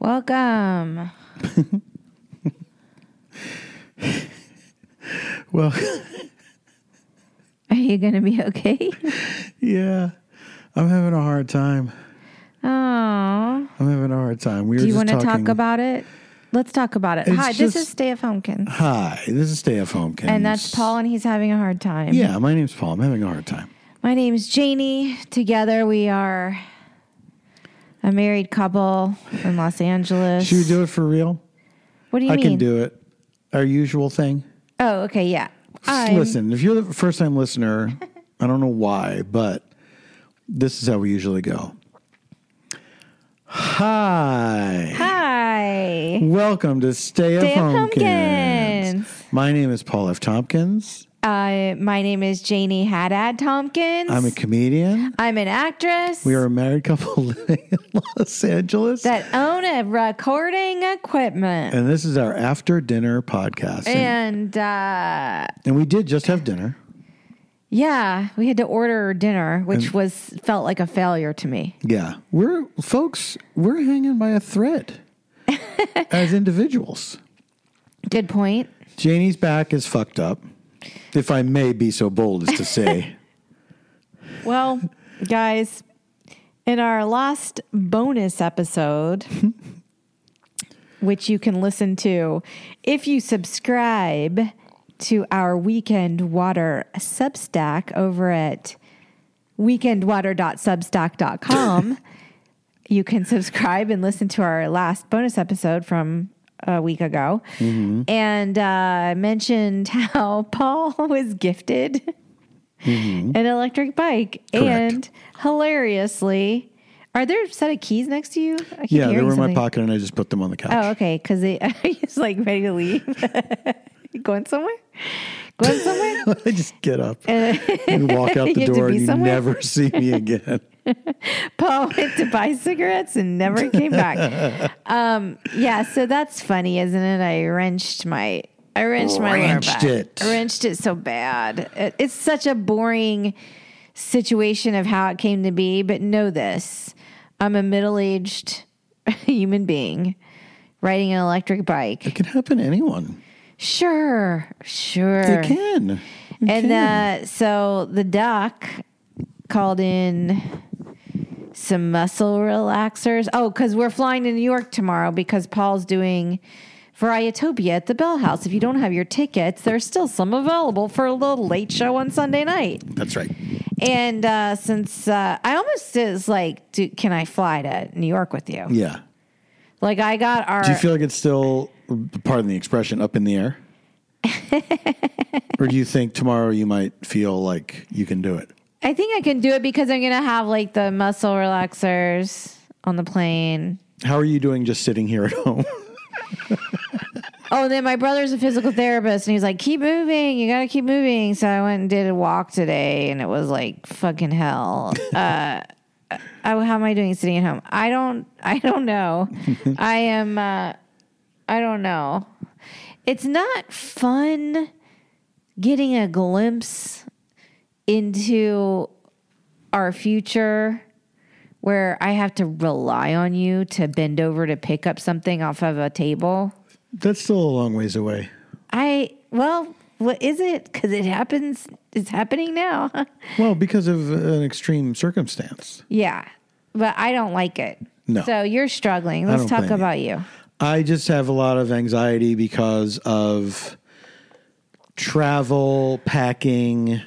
Welcome. Well, Are you going to be okay? yeah, I'm having a hard time. Oh. I'm having a hard time. We were Do you want to talk about it? Let's talk about it. It's Hi, this is Stay F. Homekins. Hi, this is Stay at Home Kids. And that's Paul, and he's having a hard time. Yeah, my name's Paul. I'm having a hard time. My name's Janie. Together we are a married couple in Los Angeles. Should we do it for real? What do you mean? I mean? can do it. Our usual thing. Oh, okay, yeah. I'm- Listen, if you're the first time listener, I don't know why, but this is how we usually go. Hi. Hi. Welcome to Stay, Stay of Home Homekins. Kids. My name is Paul F. Tompkins. Uh, my name is Janie Haddad Tompkins. I'm a comedian. I'm an actress. We are a married couple living in Los Angeles. that own a recording equipment. and this is our after dinner podcast. And, And uh, and we did just have dinner. yeah, we had to order dinner, which was felt like a failure to me. Yeah. We're folks, we're hanging by a thread as individuals. Good point. Janie's back is fucked up, if I may be so bold as to say. Well, guys, in our last bonus episode, which you can listen to if you subscribe to our Weekend Water Substack over at weekendwater.substack.com, you can subscribe and listen to our last bonus episode from a week ago. And uh, I mentioned how Paul was gifted an electric bike. Correct. And hilariously, are there a set of keys next to you? I keep yeah, they were in my pocket and I just put them on the couch. Oh, okay. Because he's like ready to leave. going somewhere? Going somewhere? I just get up And and walk out the door and you never see me again. Paul went to buy cigarettes and never came back. Um, yeah, so that's funny, isn't it? I wrenched my I wrenched my Wrenched back. it. I wrenched it so bad. It- it's such a boring situation of how it came to be, but know this. I'm a middle-aged human being riding an electric bike. It can happen to anyone. Sure, sure. It can. It And can. uh, so the doc called in some muscle relaxers. Oh, because we're flying to New York tomorrow because Paul's doing Varietopia at the Bell House. If you don't have your tickets, there's still some available for a little late show on Sunday night. That's right. And uh, since uh, I almost is like, do, can I fly to New York with you? Yeah. Like I got our. Do you feel like it's still, pardon the expression, up in the air? or do you think tomorrow you might feel like you can do it? I think I can do it because I'm gonna have like the muscle relaxers on the plane. How are you doing just sitting here at home? Oh, then my brother's a physical therapist, and he's like, "Keep moving, you gotta keep moving." So I went and did a walk today, and it was like fucking hell. Uh, how am I doing sitting at home? I don't, I don't know. I am, uh, I don't know. It's not fun getting a glimpse into our future where I have to rely on you to bend over to pick up something off of a table. That's still a long ways away. I well, what is it? Because it happens. It's happening now. Well, because of an extreme circumstance. yeah, but I don't like it. No. So you're struggling. Let's talk blame you. about you. I just have a lot of anxiety because of travel, packing,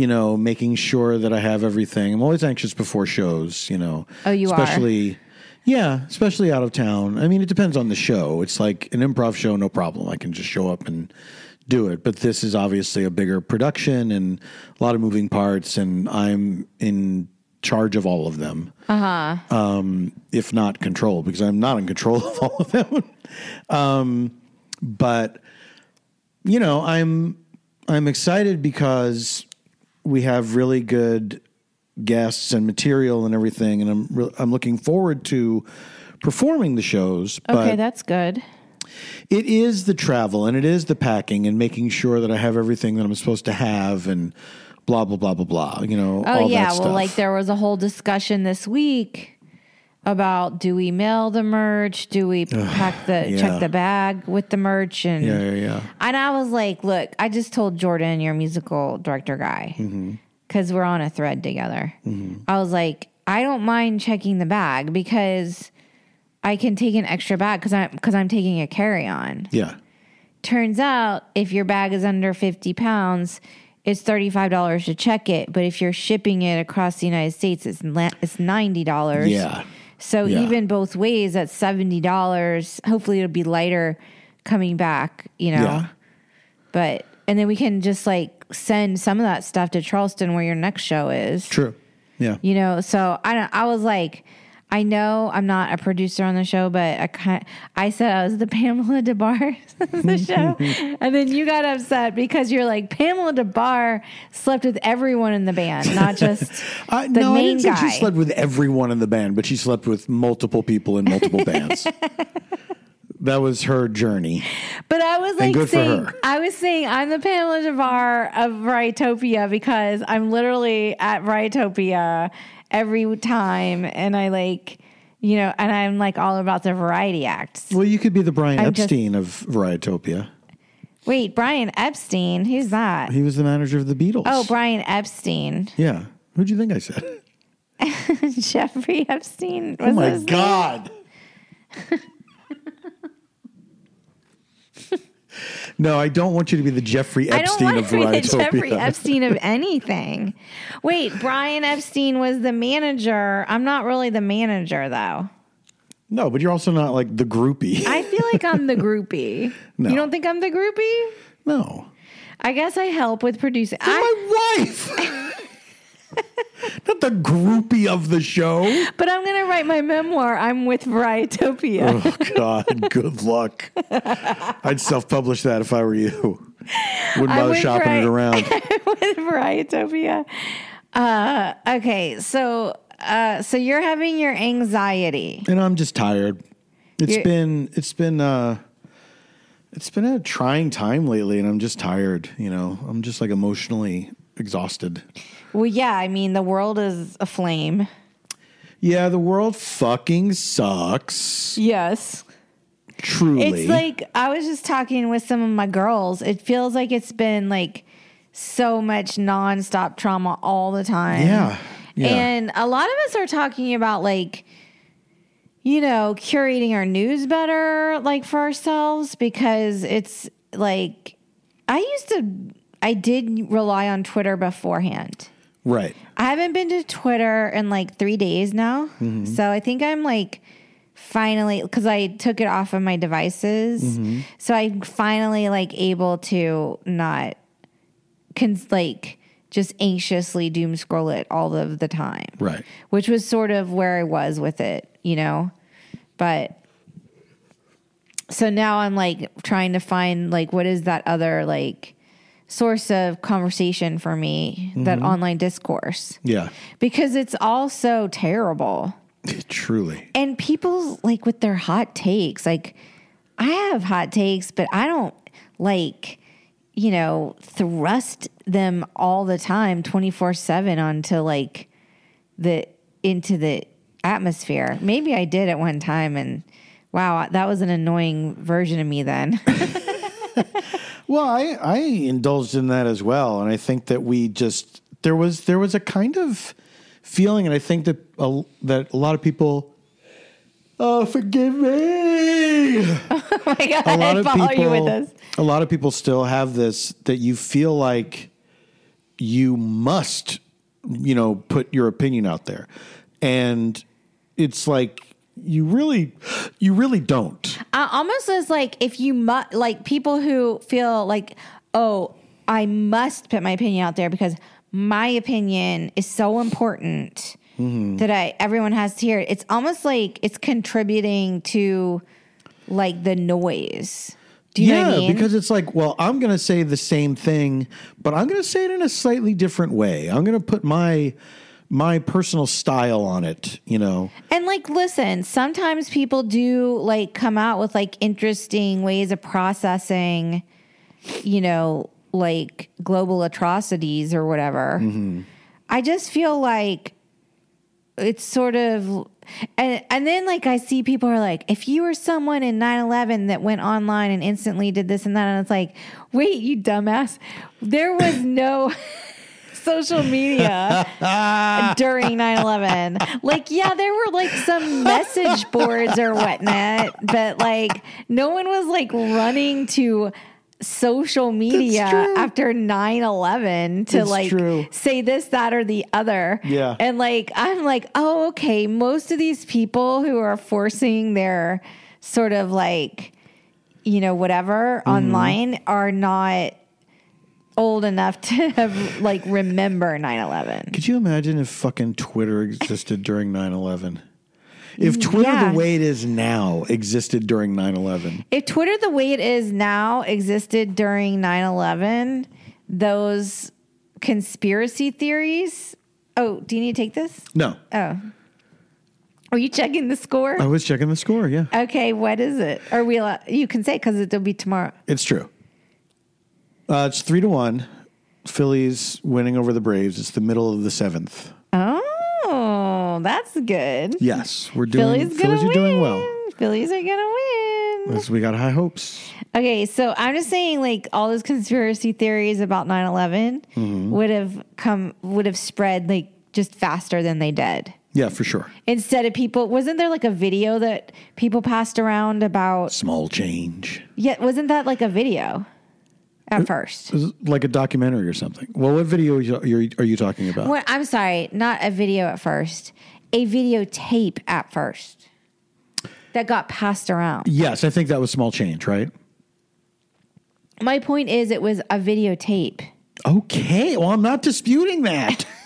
you know, making sure that I have everything. I'm always anxious before shows, you know. Oh, you are? especially, Yeah, especially out of town. I mean, it depends on the show. It's like an improv show, no problem. I can just show up and do it. But this is obviously a bigger production and a lot of moving parts, and I'm in charge of all of them. Uh huh. Um, if not control, because I'm not in control of all of them. um, but you know, I'm I'm excited because we have really good guests and material and everything, and I'm re- I'm looking forward to performing the shows. Okay, that's good. it is the travel and it is the packing and making sure that I have everything that I'm supposed to have and blah blah blah blah blah. You know, Oh yeah, well, like there was a whole discussion this week about do we mail the merch? Do we pack the yeah. check the bag with the merch? And Yeah, yeah, yeah. and I was like, look, I just told Jordan, your musical director guy, Mm-hmm. because we're on a thread together. I was like, I don't mind checking the bag because I can take an extra bag because I'm because I'm taking a carry on. Yeah. Turns out, if your bag is under fifty pounds, it's thirty five dollars to check it. But if you're shipping it across the United States, it's it's ninety dollars. Yeah. So Yeah. even both ways, that's seventy dollars. Hopefully, it'll be lighter coming back. You know, Yeah. but and then we can just like send some of that stuff to Charleston where your next show is. True. Yeah. You know, so I don't. I was like, I know I'm not a producer on the show, but I kind I said I was the Pamela Des Barres of the show, and then you got upset because you're like Pamela Des Barres slept with everyone in the band, not just I, the no, I main didn't say guy. she slept with everyone in the band, but she slept with multiple people in multiple bands. That was her journey. But I was like saying. I was saying, I'm the Pamela Des Barres of Varietopia because I'm literally at Varietopia every time, and I like, you know, and I'm like all about the variety acts. Well, you could be the Brian I'm just- Epstein of Varietopia. Wait, Brian Epstein, who's that? He was the manager of the Beatles. Oh, Brian Epstein, yeah. Who'd you think I said? Jeffrey Epstein. Oh my? God. no, I don't want you to be the Jeffrey Epstein. I don't want of to be the Jeffrey Epstein of anything. Wait, Brian Epstein was the manager. I'm not really the manager though. No, but you're also not like the groupie. I feel like I'm the groupie. No. You don't think I'm the groupie? no. I guess I help with producing. I, My wife. not the groupie of the show. but I'm going to write my memoir. I'm with Varietopia. Oh God, good luck. I'd self-publish that if I were you. Wouldn't bother shopping it around. with Varietopia. Uh, okay, so uh, so you're having your anxiety. and I'm just tired. It's You're- been it's been uh it's been a trying time lately and I'm just tired, you know. I'm just like emotionally exhausted. Well, yeah, I mean the world is aflame. Yeah, the world fucking sucks. Yes. Truly. It's like I was just talking with some of my girls. It feels like it's been like so much nonstop trauma all the time. Yeah. Yeah. And a lot of us are talking about like, you know, curating our news better, like for ourselves, because it's like I used to, I did rely on Twitter beforehand. Right. I haven't been to Twitter in like three days now. Mm-hmm. So I think I'm like finally, because I took it off of my devices. Mm-hmm. So I'm finally like able to not, cons- like, just anxiously doom scroll it all of the time. Right. Which was sort of where I was with it, you know? But so now I'm like trying to find like what is that other like source of conversation for me, that mm-hmm. online discourse. Yeah. Because it's all so terrible. Truly. And people like with their hot takes, like I have hot takes, but I don't like, you know, thrust them all the time 24/7 onto like the into the atmosphere. Maybe I did at one time and wow, that was an annoying version of me then. Well, I, I indulged in that as well, and I think that we just there was there was a kind of feeling, and I think that a, that a lot of people. Oh, forgive me. oh my god, A lot I of people. you with this. A lot of people still have this that you feel like you must, you know, put your opinion out there, and it's like you really, you really don't. Uh, almost as like if you mu- like people who feel like oh i must put my opinion out there because my opinion is so important that i everyone has to hear it it's almost like it's contributing to like the noise do you yeah, i mean because it's like, well, I'm going to say the same thing, but I'm going to say it in a slightly different way. I'm going to put my my personal style on it, you know. And like, listen, sometimes people do like come out with like interesting ways of processing, you know, like global atrocities or whatever. Mm-hmm. I just feel like it's sort of And and then like I see people are like, if you were someone in 9-11 that went online and instantly did this and that, and it's like, wait, you dumbass. There was no social media during 9-11 like yeah there were like some message boards or whatnot but like no one was like running to social media after 9-11 to It's like true. say this that or the other Yeah. and like i'm like oh okay most of these people who are forcing their sort of like you know whatever Mm-hmm. online are not old enough to have like remember 9-11 Could you imagine if fucking Twitter existed during 9 11? If Twitter, Yeah. the way it is now, existed during 9 11, if twitter the way it is now existed during 9-11 those conspiracy theories oh do you need to take this no. oh are you checking the score I was checking the score. Yeah, okay what is it Are we allow- you can say because it'll be tomorrow it's true. Uh, it's three to one. Phillies winning over the Braves. It's the middle of the seventh. oh that's good Yes, we're doing. phillies gonna Phillies are win doing well. phillies are gonna win Yes, we got high hopes. Okay, so I'm just saying, like all those conspiracy theories about 9/11 Mm-hmm. would have come, would have spread like just faster than they did. Yeah, for sure. Instead of people, wasn't there like a video that people passed around about? Small change. Yeah, wasn't that like a video at first? Like a documentary or something. Well, what video are you, are you talking about? Well, I'm sorry, not a video at first, a videotape at first that got passed around. Yes, I think that was small change, right? My point is, it was a videotape. Okay, well, I'm not disputing that.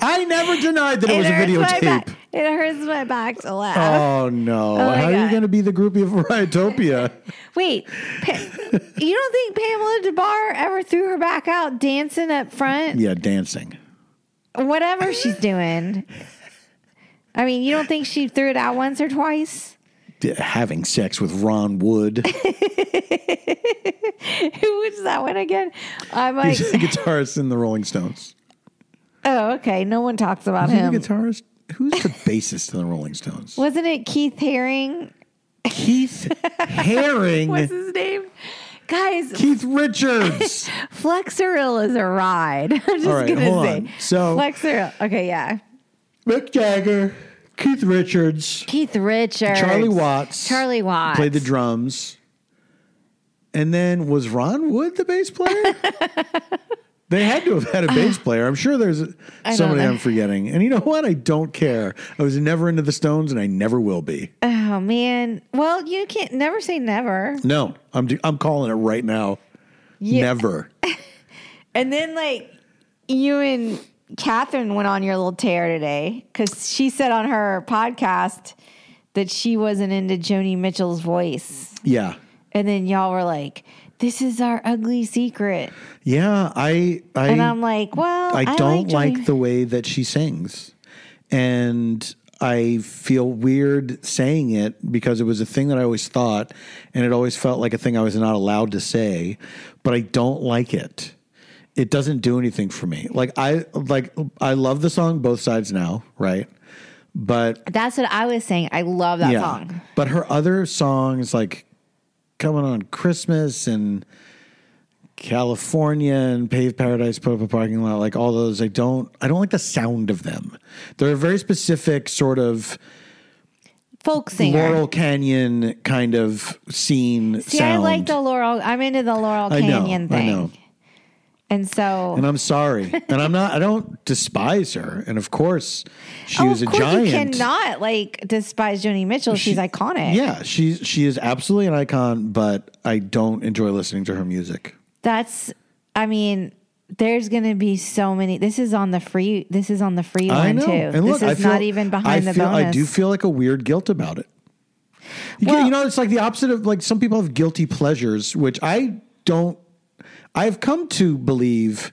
I never denied that it, was a videotape. back- It hurts my back to laugh. Oh no! Oh, my How are you going to be the groupie of Riotopia? Wait, pa- you don't think Pamela Des Barres ever threw her back out dancing up front? yeah, dancing. Whatever she's doing. I mean, you don't think she threw it out once or twice? Having sex with Ron Wood. Who was that one again? I'm like, He's the guitarist in the Rolling Stones. Oh, okay. No one talks about Is he the him. guitarist? Who's the bassist in the Rolling Stones? Wasn't it Keith Haring? Keith Haring. What's his name? Guys, Keith Richards. Flexeril is a ride. I'm just All right, gonna hold say on. So- Flexeril. Okay, yeah. Mick Jagger. Keith Richards. Keith Richards. Charlie Watts. Charlie Watts. Played the drums. And then was Ron Wood the bass player? They had to have had a bass player. I'm sure there's somebody. I'm forgetting. And you know what? I don't care. I was never into the Stones and I never will be. Oh man. Well, you can't never say never. No, I'm I'm calling it right now. Yeah. Never. And then like you and Catherine went on your little tear today because she said on her podcast that she wasn't into Joni Mitchell's voice. Yeah. And then y'all were like, This is our ugly secret. Yeah, I I And I'm like, Well, I I, don't like, Joni- the way that she sings. And I feel weird saying it because it was a thing that I always thought and it always felt like a thing I was not allowed to say, but I don't like it. It doesn't do anything for me. Like I like I love the song both sides now, right? But That's what I was saying. I love that yeah. song. But her other songs like coming on Christmas and California and Pave Paradise, Put Up a Parking Lot, like all those, I don't I don't like the sound of them. They're a very specific sort of Folk singer. Laurel Canyon kind of scene See, sound. I like the Laurel. I'm into the Laurel I know, Canyon I thing. know. And so, and I'm sorry. and I'm not I don't despise her. And of course she oh, was a course giant. you cannot like despise Joni Mitchell. She's iconic. Yeah, she's she is absolutely an icon, but I don't enjoy listening to her music. That's. I mean, there's going to be so many. This is on the free. This is on the free I one know. too. And this look, is I feel, not even behind I the feel, bonus. I do feel like a weird guilt about it. You, Well- you know, it's like the opposite of like some people have guilty pleasures, which I don't. I've come to believe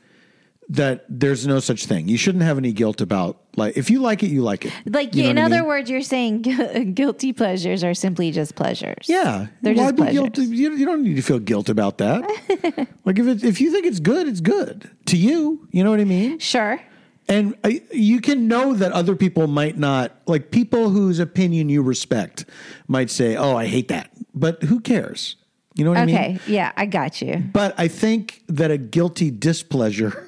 that there's no such thing. You shouldn't have any guilt about like if you like it, you like it. like You know in what I other mean? words, you're saying guilty pleasures are simply just pleasures. Yeah, They're Why just be pleasures. guilty? You, you don't need to feel guilt about that. like if it, if you think it's good, it's good to you. You know what I mean? Sure. And I, you can know that other people might not, like people whose opinion you respect might say, oh, I hate that. But who cares? You know what I mean? Okay, yeah, I got you. But I think that a guilty displeasure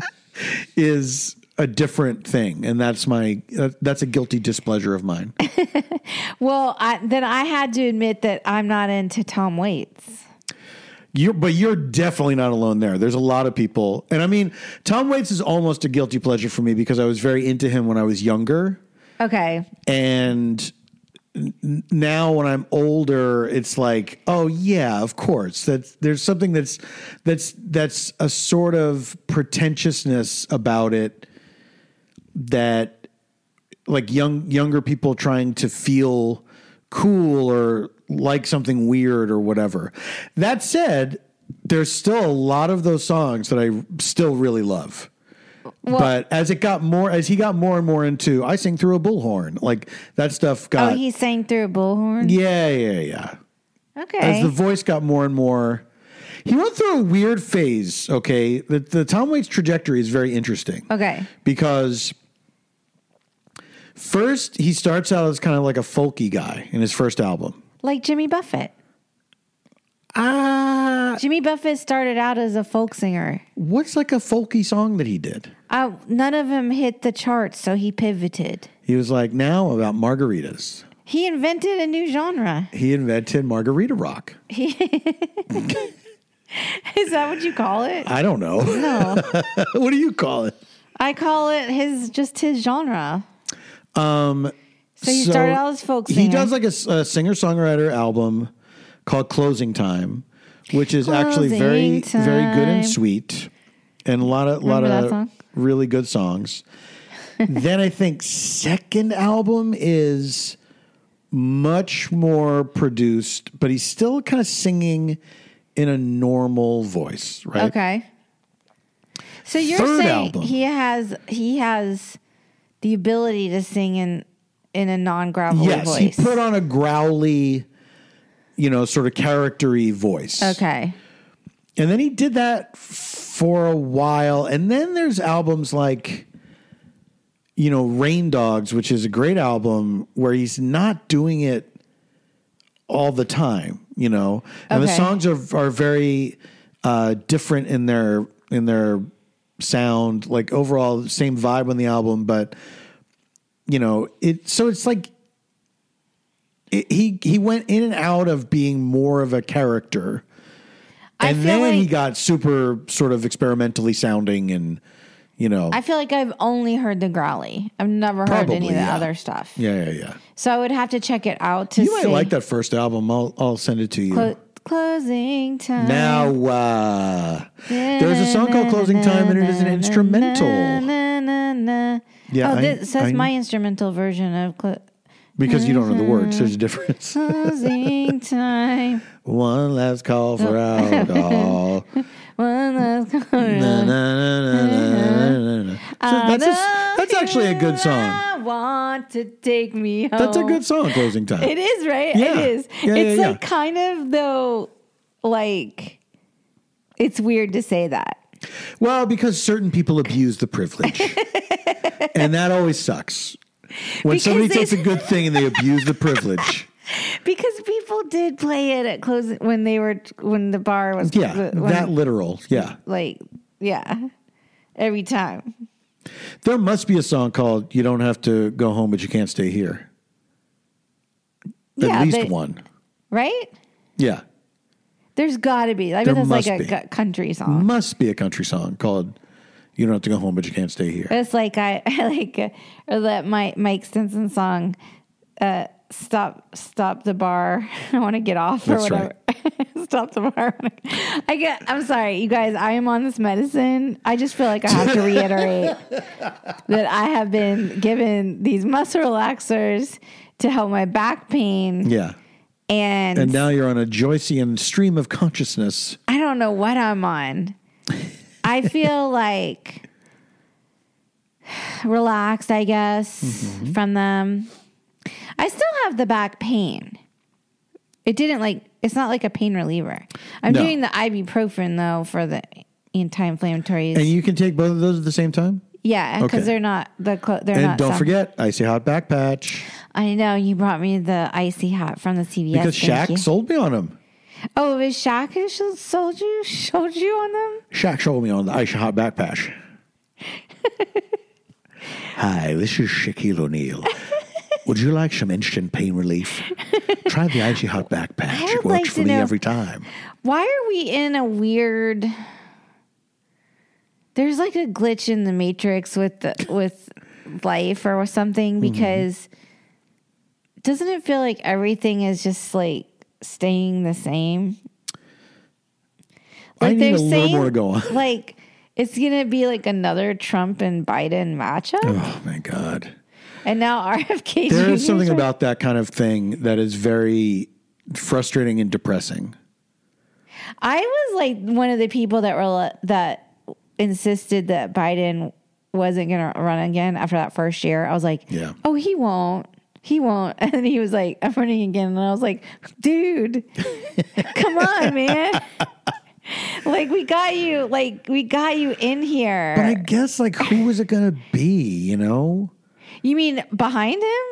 is a different thing, and that's my uh, that's a guilty displeasure of mine. Well, I, then I had to admit that I'm not into Tom Waits. You're, but you're definitely not alone there. There's a lot of people, and I mean, Tom Waits is almost a guilty pleasure for me because I was very into him when I was younger, Okay, and now when I'm older, it's like, oh yeah, of course. That's there's something that's that's that's a sort of pretentiousness about it that like young younger people trying to feel cool or like something weird or whatever. That said, there's still a lot of those songs that I still really love. But as it got more, as he got more and more into, I sing through a bullhorn, like that stuff got. oh, he sang through a bullhorn. yeah, yeah, yeah. Okay, As the voice got more and more, he went through a weird phase. Okay, the the Tom Waits trajectory is very interesting. okay, because first he starts out as kind of like a folky guy in his first album. like Jimmy Buffett. Ah, Jimmy Buffett started out as a folk singer. what's like a folky song that he did? Uh, none of them hit the charts, so he pivoted. He was like, now about margaritas. He invented a new genre. He invented margarita rock. Is that what you call it? I don't know. No, what do you call it? I call it his just his genre. Um, So he started out as folk singer. He does like a, singer songwriter album called Closing Time, which is actually very Closing very good and sweet, and a lot of lot Remember that of song? really good songs. then I think second album is much more produced, but he's still kind of singing in a normal voice, right? Okay. So you're Third saying album. he has he has the ability to sing in in a non gravelly Yes, voice. he put on a growly, you know, sort of charactery voice. okay. And then he did that for a while. And then there's albums like, you know, Rain Dogs, which is a great album where he's not doing it all the time, you know. And the songs are are very uh, different in their in their sound, like overall same vibe on the album, but you know, it so it's like it, he he went in and out of being more of a character and then like he got super sort of experimentally sounding and you know I feel like I've only heard the growly. I've never heard Probably, any of the yeah. other stuff. yeah yeah yeah So I would have to check it out to you might see. like that first album i'll i'll send it to you Clo- closing time. now uh there's a song called closing time and it is an instrumental. Yeah, Oh, I- this says I- my instrumental version of because you don't know the words there's a mm-hmm. difference closing time. one last call for alcohol One last Na, na, na, na, na, na, that's, a, that's actually a good song I want to take me home. that's a good song closing time It is right. Yeah. It is. Yeah, it's yeah, like yeah. kind of though, like it's weird to say that. Well, because certain people abuse the privilege. and that always sucks. When Because somebody takes a good thing and they abuse the privilege. Because people did play it at closing when they were when the bar was Yeah, when- that literal. Yeah. like yeah every time. There must be a song called You Don't Have to Go Home, but You Can't Stay Here. At Yeah, least they- one. Right? Yeah. There's got to be. I There bet that's like a be. country song. Must be a country song called You Don't Have to Go Home, but You Can't Stay Here. It's like I, I like uh, or that Mike Mike Stinson song. Uh, stop, stop the bar. I want to get off or That's whatever. stop the bar. I get. I'm sorry, you guys. I am on this medicine. I just feel like I have to reiterate that I have been given these muscle relaxers to help my back pain, Yeah. and, And now you're on a Joycean stream of consciousness. I don't know what I'm on. I feel like relaxed, I guess, Mm-hmm. from them. I still have the back pain. It didn't like, it's not like a pain reliever. I'm No. doing the ibuprofen though for the anti inflammatories. And you can take both of those at the same time? Yeah, because Okay. they're not the clo- they're And not. don't soft- forget, icy hot back patch I know you brought me the icy hot from the CVS. because thank Shaq you. sold me on them. Oh, was Shaq who sold you showed you on them. Shaq sold me on the icy hot back patch. Hi, this is Shaquille O'Neal. Would you like some instant pain relief? Try the icy hot back patch. It works like for me know- every time. Why are we in a weird? There's like a glitch in the matrix with the, with life or Mm-hmm. something because doesn't it feel like everything is just like staying the same? I need they're a little more to go on. Like it's gonna be like another Trump and Biden matchup, Oh my god. and now RFK. There is something about that kind of thing that is very frustrating and depressing. I was like one of the people that were that insisted that Biden wasn't going to run again after that first year. I was like, Yeah. oh, he won't. He won't. And he was like, I'm running again. And I was like, dude, come on, man. like we got you, like we got you in here. But I guess like who is it going to be, you know? you mean behind him?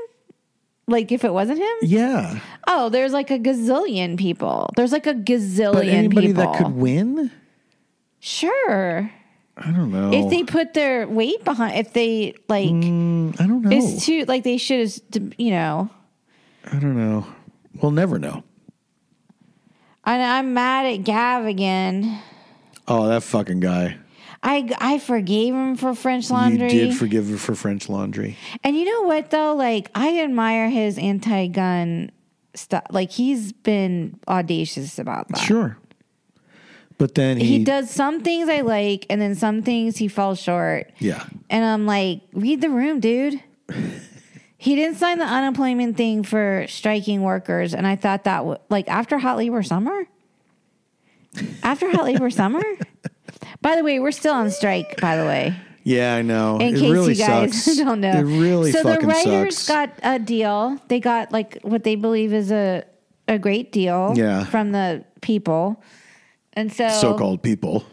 Like if it wasn't him? Yeah. Oh, there's like a gazillion people. There's like a gazillion But anybody people. that could win? Sure. I don't know. If they put their weight behind, if they like, Mm, I don't know. it's too like they should have, you know. I don't know. We'll never know. And I'm mad at Gav again. Oh, that fucking guy. I I forgave him for French Laundry. You did forgive him for French laundry. and you know what though? Like I admire his anti-gun stuff. Like he's been audacious about that. Sure. But then he, He does some things I like, and then some things he falls short. Yeah. And I'm like, read the room, dude. he didn't sign the unemployment thing for striking workers, and I thought that w- like after hot labor summer. After hot labor summer. By the way, we're still on strike. By the way, Yeah, I know. in it case really you guys sucks. don't know, It really so the writers sucks. got a deal. They got like what they believe is a a great deal. Yeah. from the people, and so so-called people.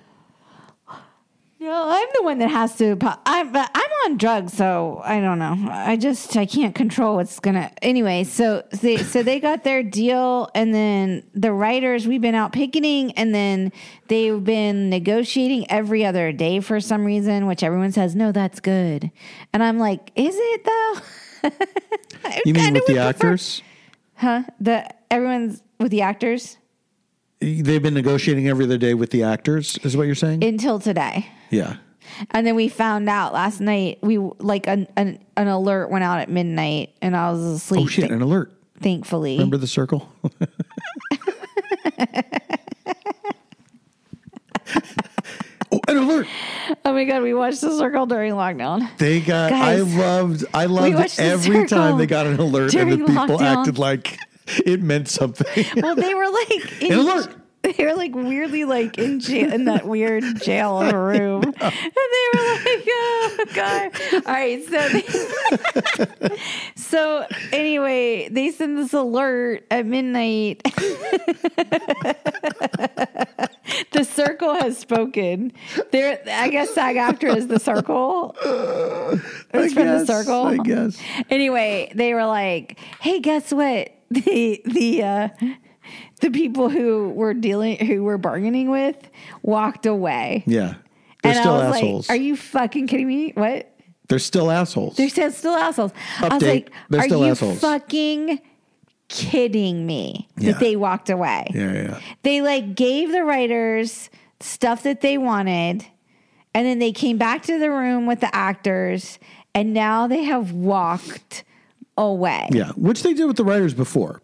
No, I'm the one that has to. I'm I'm on drugs, so I don't know. I just I can't control what's gonna. Anyway, so they so they got their deal, and then the writers we've been out picketing, and then they've been negotiating every other day for some reason, which everyone says no, that's good, and I'm like, is it though? You mean with the prefer- actors? Huh? The everyone's with the actors They've been negotiating every other day with the actors, is what you're saying? until today. yeah. And then we found out last night. We like an an, an alert went out at midnight, and I was asleep. Oh shit, an alert. thankfully, Remember the circle? oh, an alert. oh my god, we watched the circle during lockdown. They got I loved I loved every time they got an alert and the people lockdown. acted like it meant something. Well, they were like in, alert. They were like weirdly like in jail in that weird jail room, and they were like, "Oh god!" All right, so they, so anyway, they send this alert at midnight. the circle has spoken. There, I guess SAG-AFTRA is the circle. It's from the circle. I guess. Anyway, they were like, "Hey, guess what? The the uh, the people who were dealing, who were bargaining with, walked away." Yeah. They're and still I was assholes. like, "Are you fucking kidding me? What?" They're still assholes. They're still, still assholes. I was Update. like, They're "Are still you assholes." fucking kidding me?" Yeah. That they walked away. yeah, yeah. They like gave the writers stuff that they wanted, and then they came back to the room with the actors, and now they have walked away. Yeah, which they did with the writers before.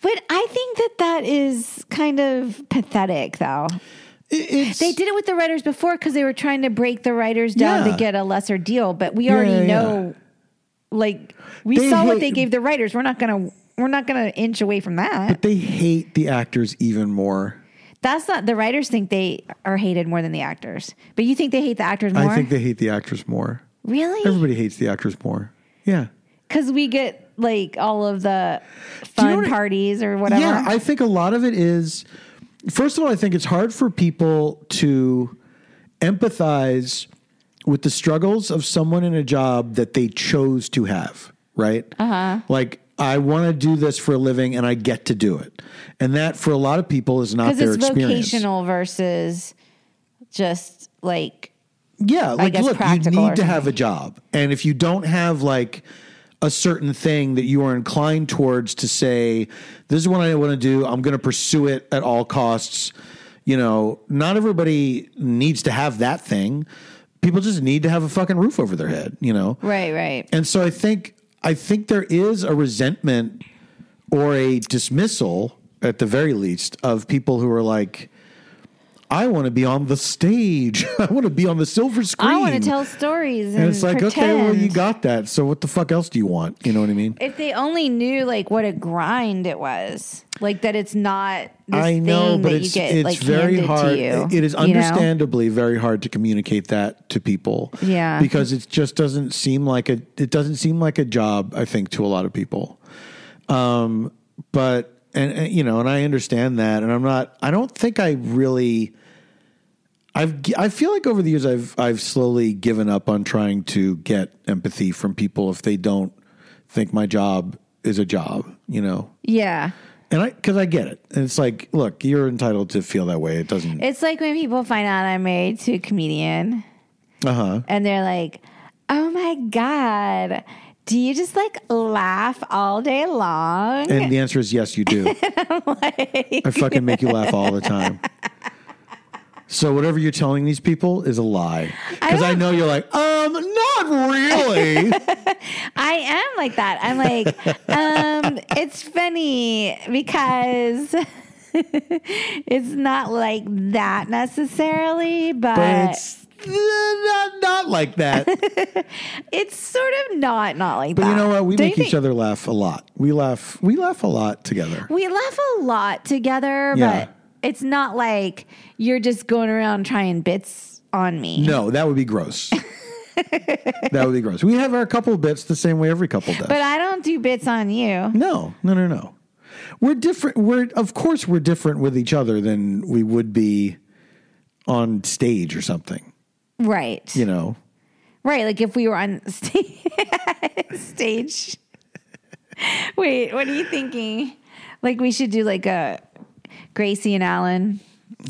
But I think that that is kind of pathetic, though. It's They did it with the writers before because they were trying to break the writers down Yeah. to get a lesser deal. But we already yeah, yeah. know, like, we They saw what they gave the writers. We're not gonna, we're not gonna inch away from that. But they hate the actors even more. That's not the writers think they are hated more than the actors. But you think they hate the actors more? I think they hate the actors more. really Everybody hates the actors more. Yeah. Because we get like all of the fun what it- parties or whatever. Yeah, I think a lot of it is first of all, I think it's hard for people to empathize with the struggles of someone in a job that they chose to have, right? Uh-huh. Like I want to do this for a living and I get to do it. And that for a lot of people is not their it's experience. vocational versus just like Yeah, like look, you need to have a job. And if you don't have like a certain thing that you are inclined towards to say, this is what I want to do, I'm going to pursue it at all costs. You know, not everybody needs to have that thing. People just need to have a fucking roof over their head, you know? right, right. And so I think I think there is a resentment or a dismissal at the very least of people who are like I want to be on the stage. I want to be on the silver screen. I want to tell stories and, And it's like, pretend. okay, well, you got that. So what the fuck else do you want? You know what I mean? If they only knew like what a grind it was, like that it's not this I know, thing but that it's you get it's like very hard. to you. It is you know? understandably very hard to communicate that to people. Yeah. because it just doesn't seem like a it doesn't seem like a job. I think to a lot of people. Um, but and, and you know, and I understand that, and I'm not. I don't think I really. I've I feel like over the years I've I've slowly given up on trying to get empathy from people if they don't think my job is a job. You know. Yeah. And I, because I get it. And it's like, look, you're entitled to feel that way. It doesn't, It's like when people find out I'm married to a comedian uh huh. and they're like, oh my God, do you just like laugh all day long? And the answer is yes, you do. I fucking make you laugh all the time. So whatever you're telling these people is a lie. Because I, don't- know you're like, um, not really. I am like that. I'm like, um, it's funny because it's not like that necessarily, but, but it's not, not like that. it's sort of not not like But that. you know what? We Don't make each think- other laugh a lot. We laugh. We laugh a lot together. We laugh a lot together, Yeah. but it's not like you're just going around trying bits on me. No, that would be gross. that would be gross. We have our couple bits the same way every couple does. But I don't do bits on you. No, no, no, no. We're different. We're of course we're different with each other than we would be on stage or something. Right. You know. Right. Like if we were on sta- stage. Wait, what are you thinking? Like we should do like a Gracie and Allen.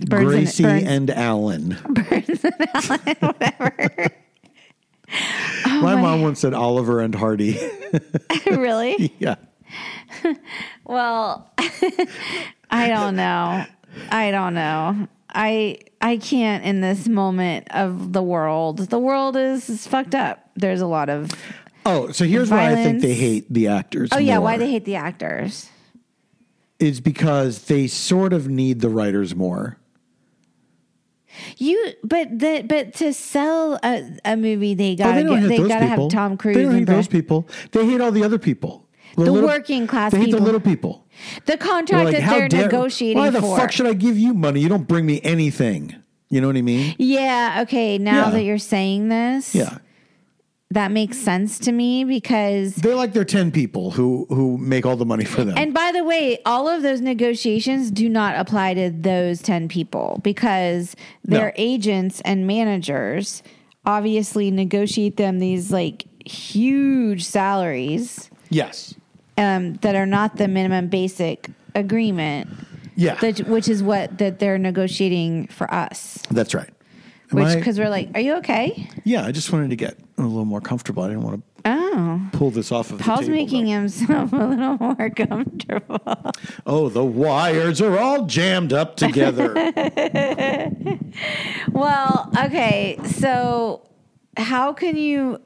Burns Gracie and, Allen. Burns, and Allen. whatever. Oh my, mom once said Oliver and Hardy. really? yeah. Well, I don't know. I don't know. I I can't in this moment of the world. The world is, is fucked up. There's a lot of Oh, so here's why I think they hate the actors. Oh yeah, more. why they hate the actors. is because they sort of need the writers more. You but the but to sell a, a movie they Oh, gotta they get they gotta people. have Tom Cruise They don't hate those people. They hate all the other people. The working class They hate people. the little people. The contract like, that they're dare- negotiating Why the for. fuck should I give you money? You don't bring me anything. You know what I mean? yeah, okay. Now Yeah. that you're saying this, Yeah. that makes sense to me because They're like they're ten people who who make all the money for them. And by the way, all of those negotiations do not apply to those 10 people because their No. agents and managers obviously negotiate them these like huge salaries yes. Um, that are not the minimum basic agreement, Yeah. that, which is what that they're negotiating for us. That's right. Am Which because we're like, are you okay? yeah, I just wanted to get a little more comfortable. I didn't want to Oh, pull this off of Paul's the table. making though. himself a little more comfortable. Oh, the wires are all jammed up together. Well, okay. So how can you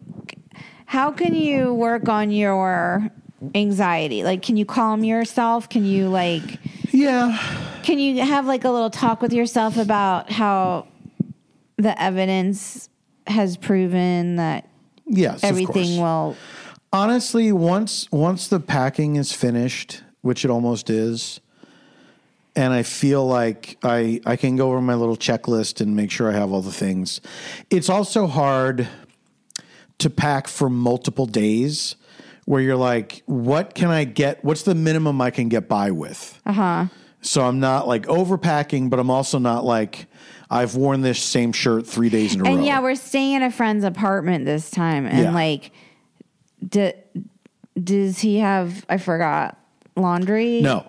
how can you work on your anxiety? Like can you calm yourself? Can you like yeah. can you have like a little talk with yourself about how the evidence has proven that Yes. everything will honestly once once the packing is finished which it almost is and i feel like i i can go over my little checklist and make sure i have all the things it's also hard to pack for multiple days where you're like what can i get what's the minimum i can get by with uh-huh. so i'm not like overpacking but i'm also not like I've worn this same shirt three days in a row. And yeah, we're staying in a friend's apartment this time. And Yeah. like, d- does he have, I forgot, laundry? no,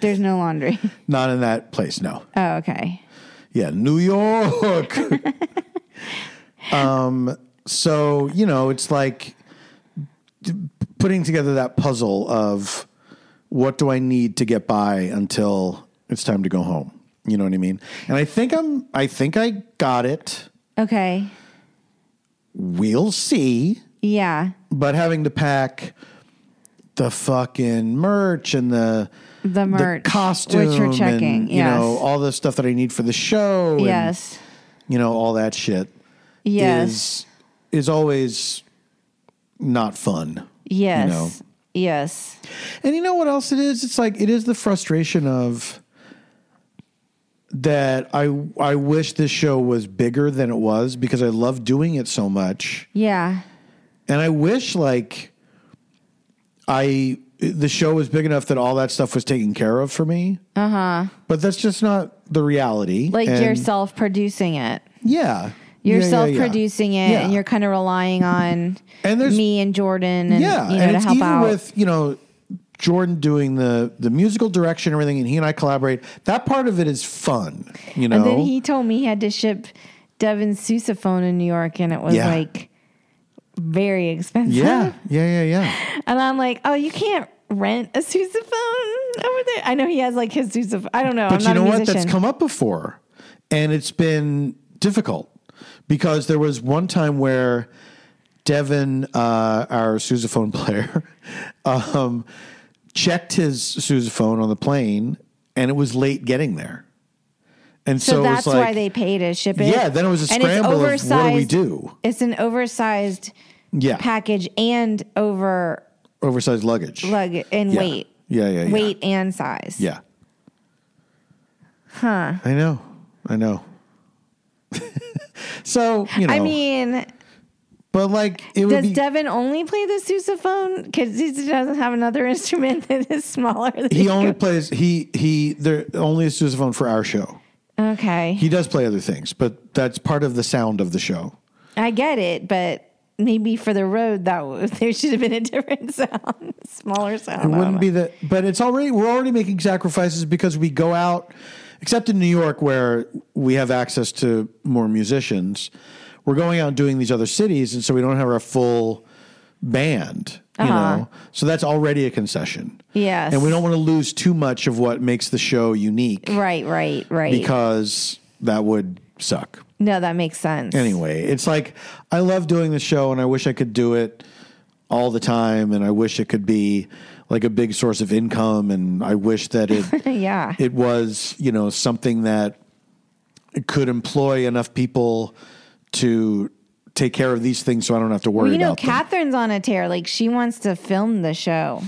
There's no laundry. not in that place. No. Oh, okay. Yeah, New York. um, so you know, it's like putting together that puzzle of what do I need to get by until it's time to go home. You know what I mean? And I think I'm. I think I got it. Okay. We'll see. Yeah. But having to pack the fucking merch and the The merch. the costume, Which we're checking. and, you yes. know, all the stuff that I need for the show. and, yes. you know, all that shit. Yes. is is always not fun. Yes. know. Yes. And you know what else it is? It's like it is the frustration of that I I wish this show was bigger than it was because I love doing it so much. Yeah. And I wish like I the show was big enough that all that stuff was taken care of for me. Uh-huh. But that's just not the reality. Like And- you're self producing it. Yeah. You're Yeah, yeah, self yeah. producing it Yeah. and you're kind of relying on And me and Jordan and yeah, you know and to help even out. with you know Jordan doing the the musical direction and everything, and he and I collaborate. That part of it is fun, you know. and then he told me he had to ship Devin's sousaphone in New York and it was Yeah. like very expensive. yeah, yeah, yeah, yeah. And I'm like, oh, you can't rent a sousaphone over there. I know he has like his sousaphone. I don't know. But I'm you know what? That's come up before, and it's been difficult because there was one time where Devin, uh, our sousaphone player, um, checked his sousaphone on the plane, and it was late getting there. And so, so that's like, why they pay to ship it. Yeah, then it was a And it's scramble of what do we do? It's an oversized Yeah, package and over oversized luggage. lug and Yeah. weight. Yeah, yeah, yeah. Weight and size. Yeah. Huh. I know. I know. so, you know. I mean, but like, it would does be. Devin only play the sousaphone? Because he doesn't have another instrument that is smaller. Than he only plays, he, he, there only a sousaphone for our show. Okay. He does play other things, but that's part of the sound of the show. I get it, but maybe for the road that there should have been a different sound, smaller sound. It wouldn't be that, but it's already, we're already making sacrifices because we go out, except in New York where we have access to more musicians. We're going out and doing these other cities, and so we don't have our full band, you Uh-huh. know? So that's already a concession. Yes. And we don't want to lose too much of what makes the show unique Right, right, right. because that would suck. no, that makes sense. Anyway, it's like I love doing the show and I wish I could do it all the time and I wish it could be like a big source of income and I wish that it yeah. it was, you know, something that could employ enough people to take care of these things so I don't have to worry well, you know, about them. Catherine's on a tear. Like she wants to film the show.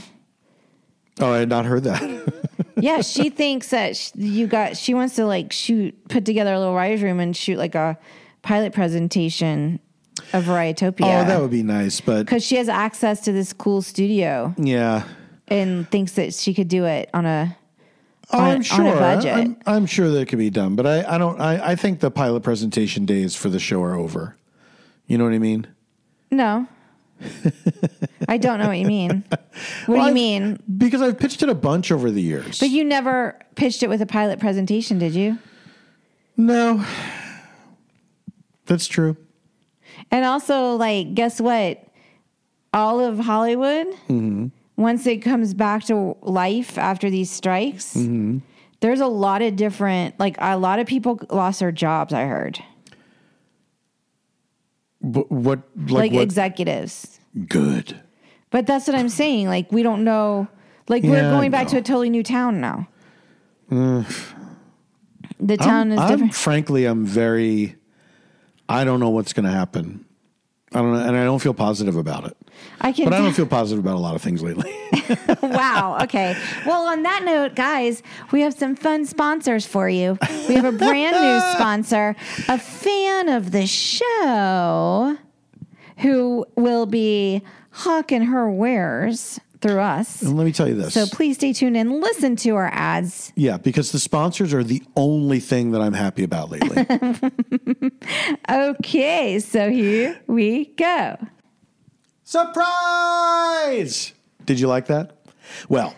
Oh, I had not heard that. Yeah, she thinks that sh- you got. She wants to like shoot, put together a little writer's room and shoot like a pilot presentation of Varietopia. Oh, that would be nice, but because she has access to this cool studio yeah. And thinks that she could do it on a on- I'm on a budget. I'm, I'm sure that it could be done, but I, I don't. I, I think the pilot presentation days for the show are over. You know what I mean? no. I don't know what you mean. What do you I've- mean? Because I've pitched it a bunch over the years. But you never pitched it with a pilot presentation, did you? no, that's true. And also, like, guess what? All of Hollywood, Mm-hmm. Once it comes back to life after these strikes, Mm-hmm. there's a lot of different, like, a lot of people lost their jobs, I heard. But what like, Like, what? executives. good. But that's what I'm saying. Like, we don't know. Like, we're going back to a totally new town now. the town I'm, is I'm- different. frankly, I'm very. I don't know what's going to happen. I don't know, and I don't feel positive about it. I can. But I don't feel positive about a lot of things lately. wow. Okay. Well, on that note, guys, we have some fun sponsors for you. We have a brand new sponsor, a fan of the show, who will be hawking her wares through us. And let me tell you this. So please stay tuned and listen to our ads. yeah, because the sponsors are the only thing that I'm happy about lately. Okay, so here we go. Surprise! Did you like that? Well,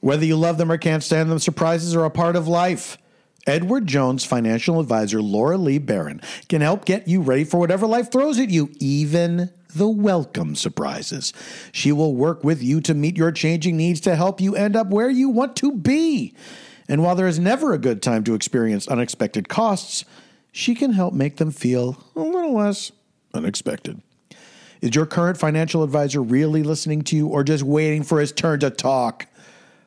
whether you love them or can't stand them, surprises are a part of life. Edward Jones financial advisor Laura Lee Beran can help get you ready for whatever life throws at you, even the welcome surprises. She will work with you to meet your changing needs to help you end up where you want to be. And while there is never a good time to experience unexpected costs, she can help make them feel a little less unexpected. Is your current financial advisor really listening to you or just waiting for his turn to talk?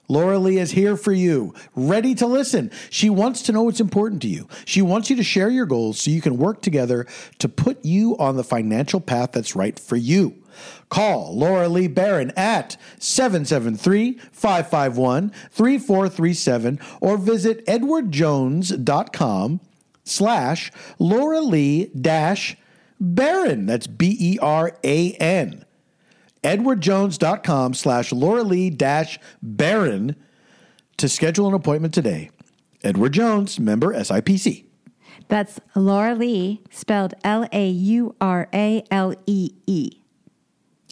Laura Lee is here for you, ready to listen. She wants to know what's important to you. She wants you to share your goals so you can work together to put you on the financial path that's right for you. Call Laura Lee Beran at 773 551 3437 or visit edwardjones.com slash Laura Lee dash Beran. That's B E R A N edwardjones.com slash Laura Lee dash Beran to schedule an appointment today. Edward Jones, member SIPC. That's Laura Lee, spelled L A U R A L E E.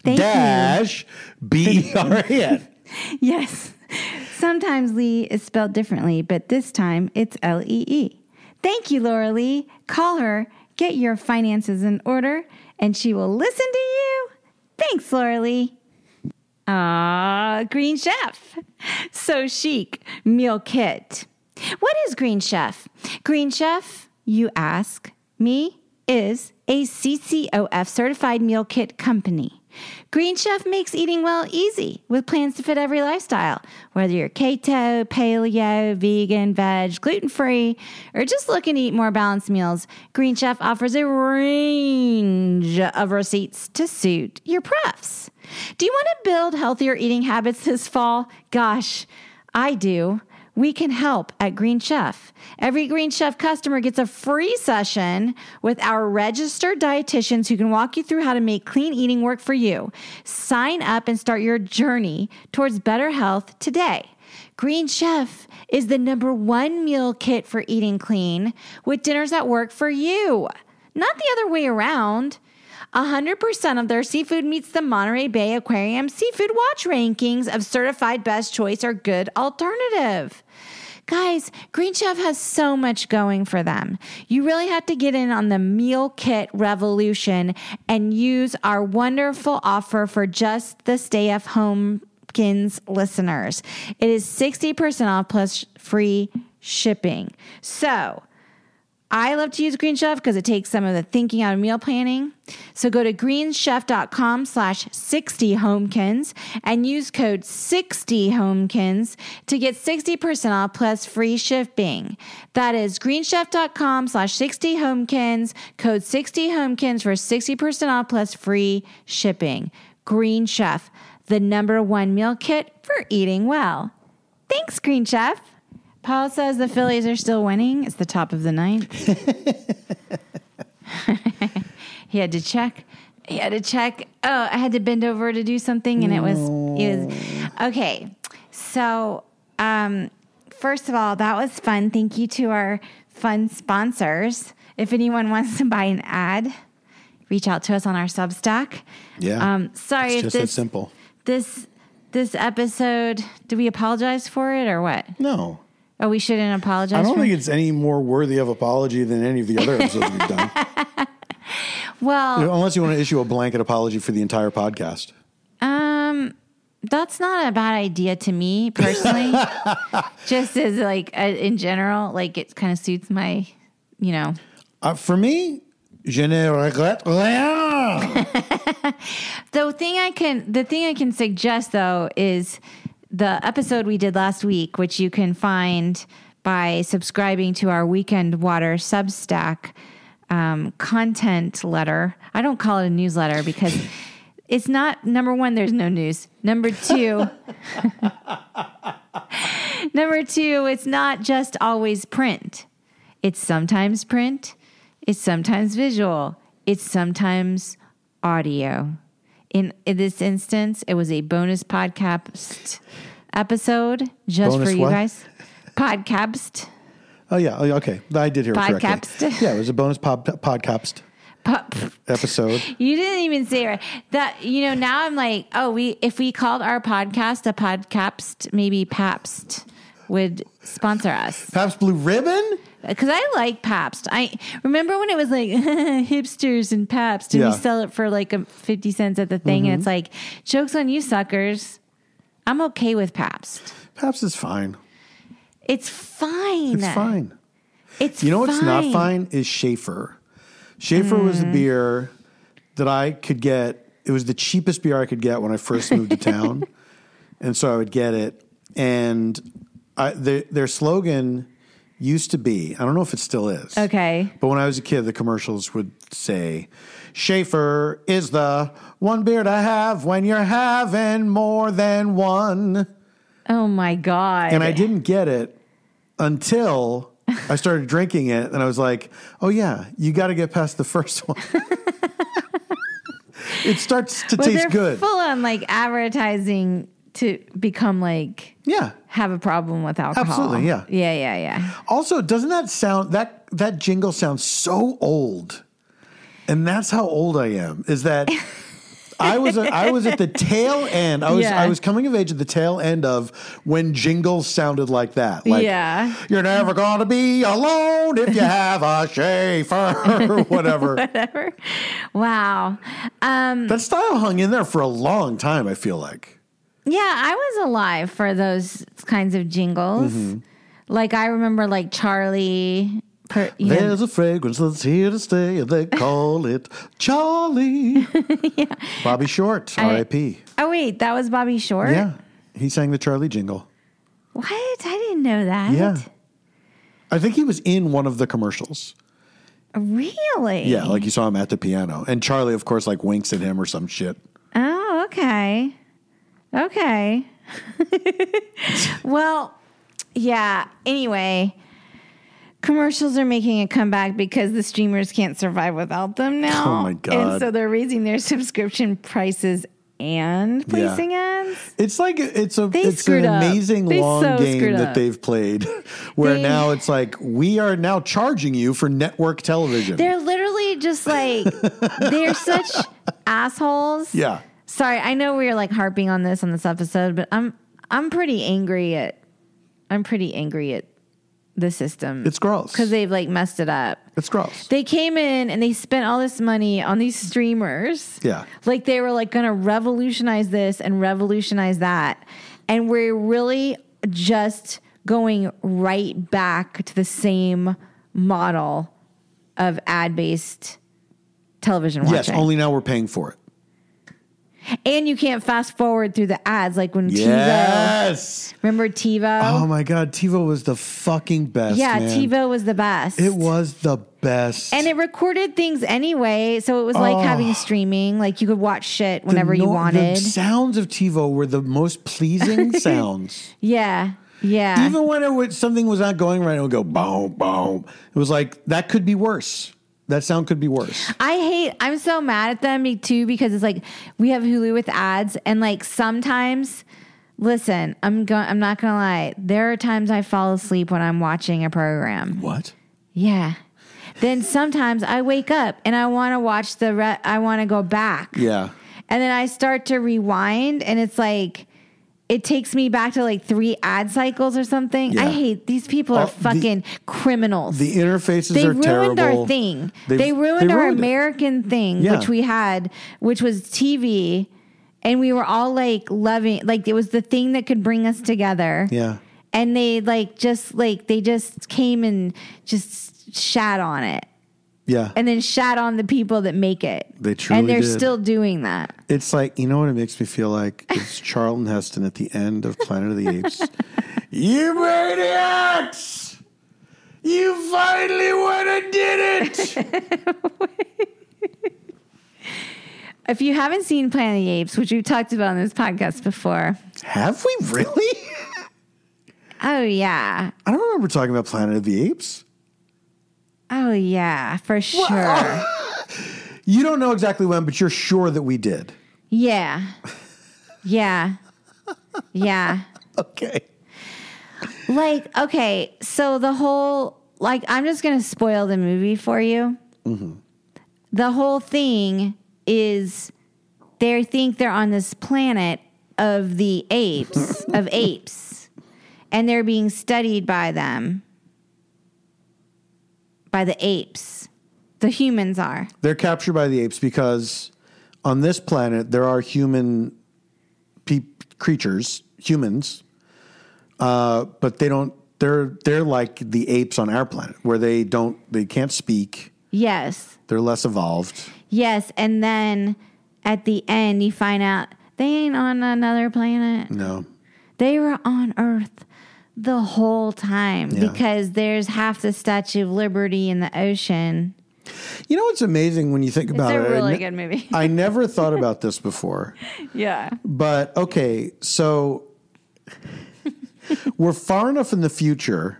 Thank dash B R A N. Yes. Sometimes Lee is spelled differently, but this time it's L E E. Thank you, Laura Lee. Call her, get your finances in order, and she will listen to you. Thanks, Laura Lee. Ah, Green Chef. So chic. Meal kit. What is Green Chef? Green Chef, you ask me, is a CCOF certified meal kit company. Green Chef makes eating well easy with plans to fit every lifestyle. Whether you're keto, paleo, vegan, veg, gluten free, or just looking to eat more balanced meals, Green Chef offers a range of receipts to suit your prefs. Do you want to build healthier eating habits this fall? Gosh, I do. We can help at Green Chef. Every Green Chef customer gets a free session with our registered dietitians who can walk you through how to make clean eating work for you. Sign up and start your journey towards better health today. Green Chef is the number one meal kit for eating clean with dinners that work for you, not the other way around. 100% of their seafood meets the Monterey Bay Aquarium Seafood Watch rankings of certified best choice or good alternative. Guys, Green Chef has so much going for them. You really have to get in on the meal kit revolution and use our wonderful offer for just the stay at home listeners. It is 60% off plus free shipping. So, I love to use Green Chef because it takes some of the thinking out of meal planning. So go to greenchef.com slash 60 homekins and use code 60 homekins to get 60% off plus free shipping. That is greenchef.com slash 60 homekins, code 60 homekins for 60% off plus free shipping. Green Chef, the number one meal kit for eating well. Thanks, Green Chef. Paul says the Phillies are still winning. It's the top of the ninth. he had to check. He had to check. Oh, I had to bend over to do something, and it was it was okay. So, um, first of all, that was fun. Thank you to our fun sponsors. If anyone wants to buy an ad, reach out to us on our Substack. Yeah. Um, sorry It's just that this simple. this this episode. Do we apologize for it or what? No. Oh, we shouldn't apologize. I don't think it's any more worthy of apology than any of the other episodes we've done. Well, Unless you want to issue a blanket apology for the entire podcast. um, that's not a bad idea to me personally. Just as like uh, in general, like it kind of suits my, you know. Uh, for me, je ne regrette rien. The thing I can, the thing I can suggest though is the episode we did last week, which you can find by subscribing to our Weekend Water Substack um, content letter. I don't call it a newsletter because it's not number one. There's no news. Number two. Number two, it's not just always print. It's sometimes print, it's sometimes visual, it's sometimes audio. In, in this instance, it was a bonus podcast episode just Bonus for you what? guys. Podcast. Oh yeah. Oh, yeah, okay. I did hear it correctly. Podcast. Yeah, it was a bonus pod, podcast Po- episode. You didn't even say it right. That you know, now I'm like, oh, we if we called our podcast a podcast, maybe Pabst would sponsor us. Pabst Blue Ribbon. Because I like Pabst. I remember when it was like hipsters and Pabst, and Yeah. we sell it for like a fifty cents at the thing, and it's like, jokes on you, suckers. I'm okay with Pabst. Pabst is fine. It's fine. It's fine. It's You know what's not fine. fine is Schaefer. Schaefer was Mm. a beer that I could get. It was the cheapest beer I could get when I first moved to town, and so I would get it. And I, their, their slogan used to be I don't know if it still is. Okay. But when I was a kid, the commercials would say, Schaefer is the one beer to have when you're having more than one. Oh my god. And I didn't get it until I started drinking it. And I was like, oh, yeah, you got to get past the first one. it starts to Well, taste they're good. full on like advertising to become like yeah. Have a problem with alcohol. Absolutely, yeah. Yeah, yeah, yeah. Also, doesn't that sound that that jingle sounds so old? And that's how old I am. Is that I was a, I was at the tail end. I was Yeah. I was coming of age at the tail end of when jingles sounded like that. Like Yeah. you're never gonna be alone if you have a Schaefer or whatever. whatever. Wow. Um that style hung in there for a long time, I feel like. Yeah, I was alive for those kinds of jingles. Mm-hmm. Like I remember like Charlie per, you know, There's a fragrance that's here to stay, and they call it Charlie. yeah. Bobby Short, R.I.P. Oh wait, that was Bobby Short? Yeah, he sang the Charlie jingle. What? I didn't know that. Yeah, I think he was in one of the commercials. Really? Yeah, like you saw him at the piano, and Charlie, of course, like winks at him or some shit. Oh, okay. Okay. well, yeah. Anyway, commercials are making a comeback because the streamers can't survive without them now. Oh, my God. And so they're raising their subscription prices and placing ads. It's like it's a They it's an amazing long so game that they've played, where They- now it's like we are now charging you for network television. They're literally just like they're such assholes. yeah, Sorry, I know we are like harping on this on this episode, but I'm I'm pretty angry at I'm pretty angry at the system. it's gross. because they've like messed it up. it's gross. They came in and they spent all this money on these streamers. Yeah. Like they were like going to revolutionize this and revolutionize that. And we're really just going right back to the same model of ad based television watching. Yes, only now we're paying for it. And you can't fast forward through the ads like when TiVo. Yes. Remember TiVo? Oh my God, TiVo was the fucking best. yeah, man. TiVo was the best. It was the best. And it recorded things anyway, so it was like oh. having streaming. Like you could watch shit whenever you wanted. The sounds of TiVo were the most pleasing sounds. yeah, yeah. Even when it would, something was not going right, it would go boom, boom. It was like that could be worse. That sound could be worse. I hate. I'm so mad at them too because it's like we have Hulu with ads, and like sometimes. Listen, I'm going. I'm not gonna lie. There are times I fall asleep when I'm watching a program. What? Yeah. Then sometimes I wake up and I want to watch the. Re- I want to go back. Yeah. And then I start to rewind, and it's like it takes me back to like three ad cycles or something. I hate these people are the- fucking criminals. The interfaces they ruined terrible. our thing. They've- they ruined they our ruined it. American thing, Yeah. which we had, which was TV, and we were all like loving. Like it was the thing that could bring us together. Yeah. And they like just like they just came and just shat on it. Yeah. And then shat on the people that make it. They truly And they're did. still doing that. It's like, you know what it makes me feel like? It's Charlton Heston at the end of Planet of the Apes. you maniacs! You finally went and did it! If you haven't seen Planet of the Apes, which we've talked about on this podcast before, Have we really? oh yeah, I don't remember talking about Planet of the Apes. Oh yeah, for sure. You don't know exactly when, but you're sure that we did. Yeah. Yeah. Yeah. Okay. Like, okay, so the whole, like, I'm just going to spoil the movie for you. Mm-hmm. The whole thing is they think they're on this planet of the apes, of apes, and they're being studied by them, by the apes. The humans are. They're captured by the apes because on this planet there are human pe- creatures, humans, uh, but they don't. They're they're like the apes on our planet, where they don't they can't speak. Yes. They're less evolved. Yes. And then at the end, you find out they ain't on another planet. No, They were on Earth the whole time Yeah. because there's half the Statue of Liberty in the ocean. you know what's amazing when you think It's about a it. I really ne- good movie. I never thought about this before. yeah. But okay, so we're far enough in the future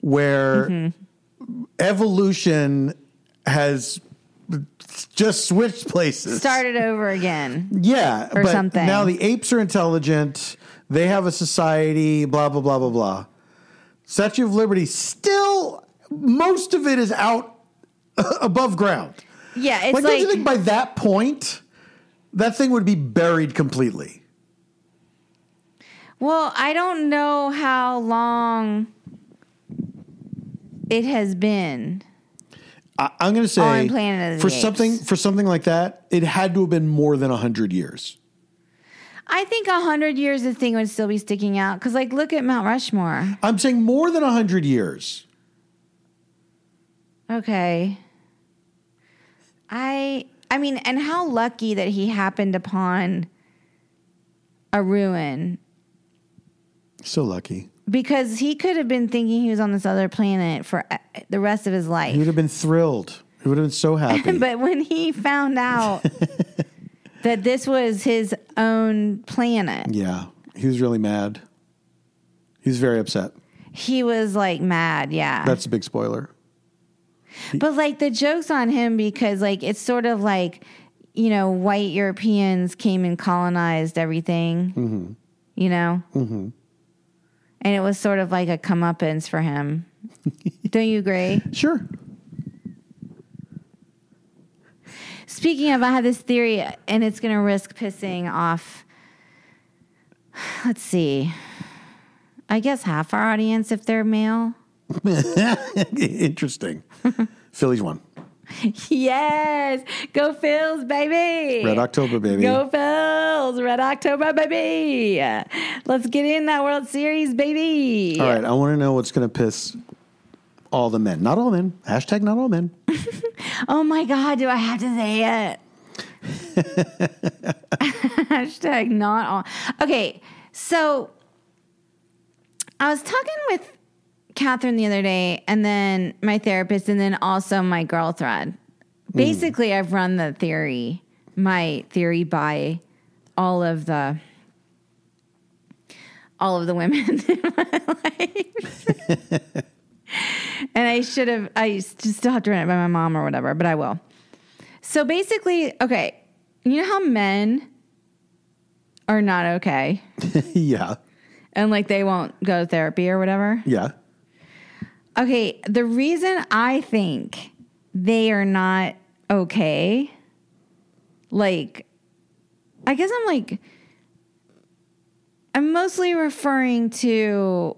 where Mm-hmm. evolution has just switched places. Started over again. yeah, or but something. now the apes are intelligent. They have a society. Blah blah blah blah blah. Statue of Liberty still most of it is out above ground. Yeah. It's Like, like, don't you think by that point that thing would be buried completely? well, I don't know how long it has been. I, I'm going to say On Planet of the for something for something like that, it had to have been more than hundred years. I think a hundred years, the thing would still be sticking out. Because, like, look at Mount Rushmore. I'm saying more than a hundred years. Okay. I I mean, and how lucky that he happened upon a ruin So lucky. because he could have been thinking he was on this other planet for uh, the rest of his life. He would have been thrilled. He would have been so happy. but when he found out that this was his own planet, yeah, he was really mad. He was very upset. he was like mad, yeah. That's a big spoiler. But like the joke's on him because like it's sort of like, you know, white Europeans came and colonized everything. You know? Mm-hmm. And it was sort of like a comeuppance for him. Don't you agree? Sure. Speaking of, I have this theory and it's going to risk pissing off, let's see, I guess half our audience if they're male. Interesting. Phillies won. Yes. Go Phils, baby. Red October, baby. Go Phils. Red October, baby. Let's get in that World Series, baby. All right, I want to know what's going to piss all the men. Not all men. Hashtag not all men. Oh my God, do I have to say it? Hashtag not all. Okay, so I was talking with Catherine the other day, and then my therapist, and then also my girl thread. Hmm. Basically, I've run the theory, my theory by all of the all of the women in my life. And I should have I just still have to run it by my mom or whatever, but I will. So basically, okay, you know how men are not okay yeah. and like they won't go to therapy or whatever? Yeah. Okay, the reason I think they are not okay, like, I guess I'm like, I'm mostly referring to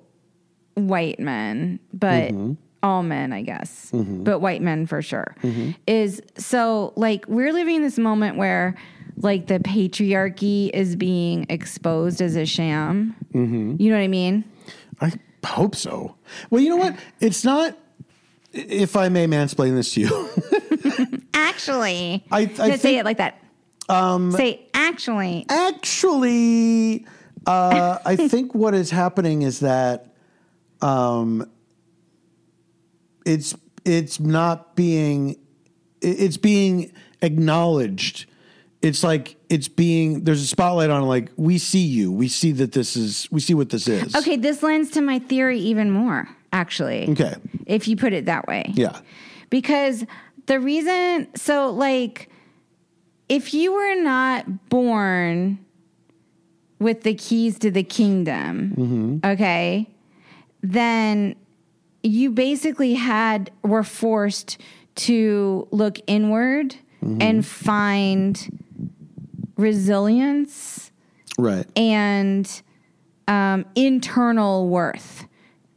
white men, but mm-hmm. All men, I guess, but white men for sure. Is so like we're living in this moment where like the patriarchy is being exposed as a sham. You know what I mean? I hope so. Well, you know what? It's not. If I may mansplain this to you, Actually, I- I No, say it like that. Um, say actually. actually, uh, I think what is happening is that um, it's it's not being it's being acknowledged. It's like it's being there's a spotlight on like we see you, we see that this is we see what this is. Okay, this lends to my theory even more. Actually, Okay. if you put it that way, Yeah. because the reason, so like, if you were not born with the keys to the kingdom, mm-hmm. okay, then you basically had were forced to look inward and find resilience Right. and um, internal worth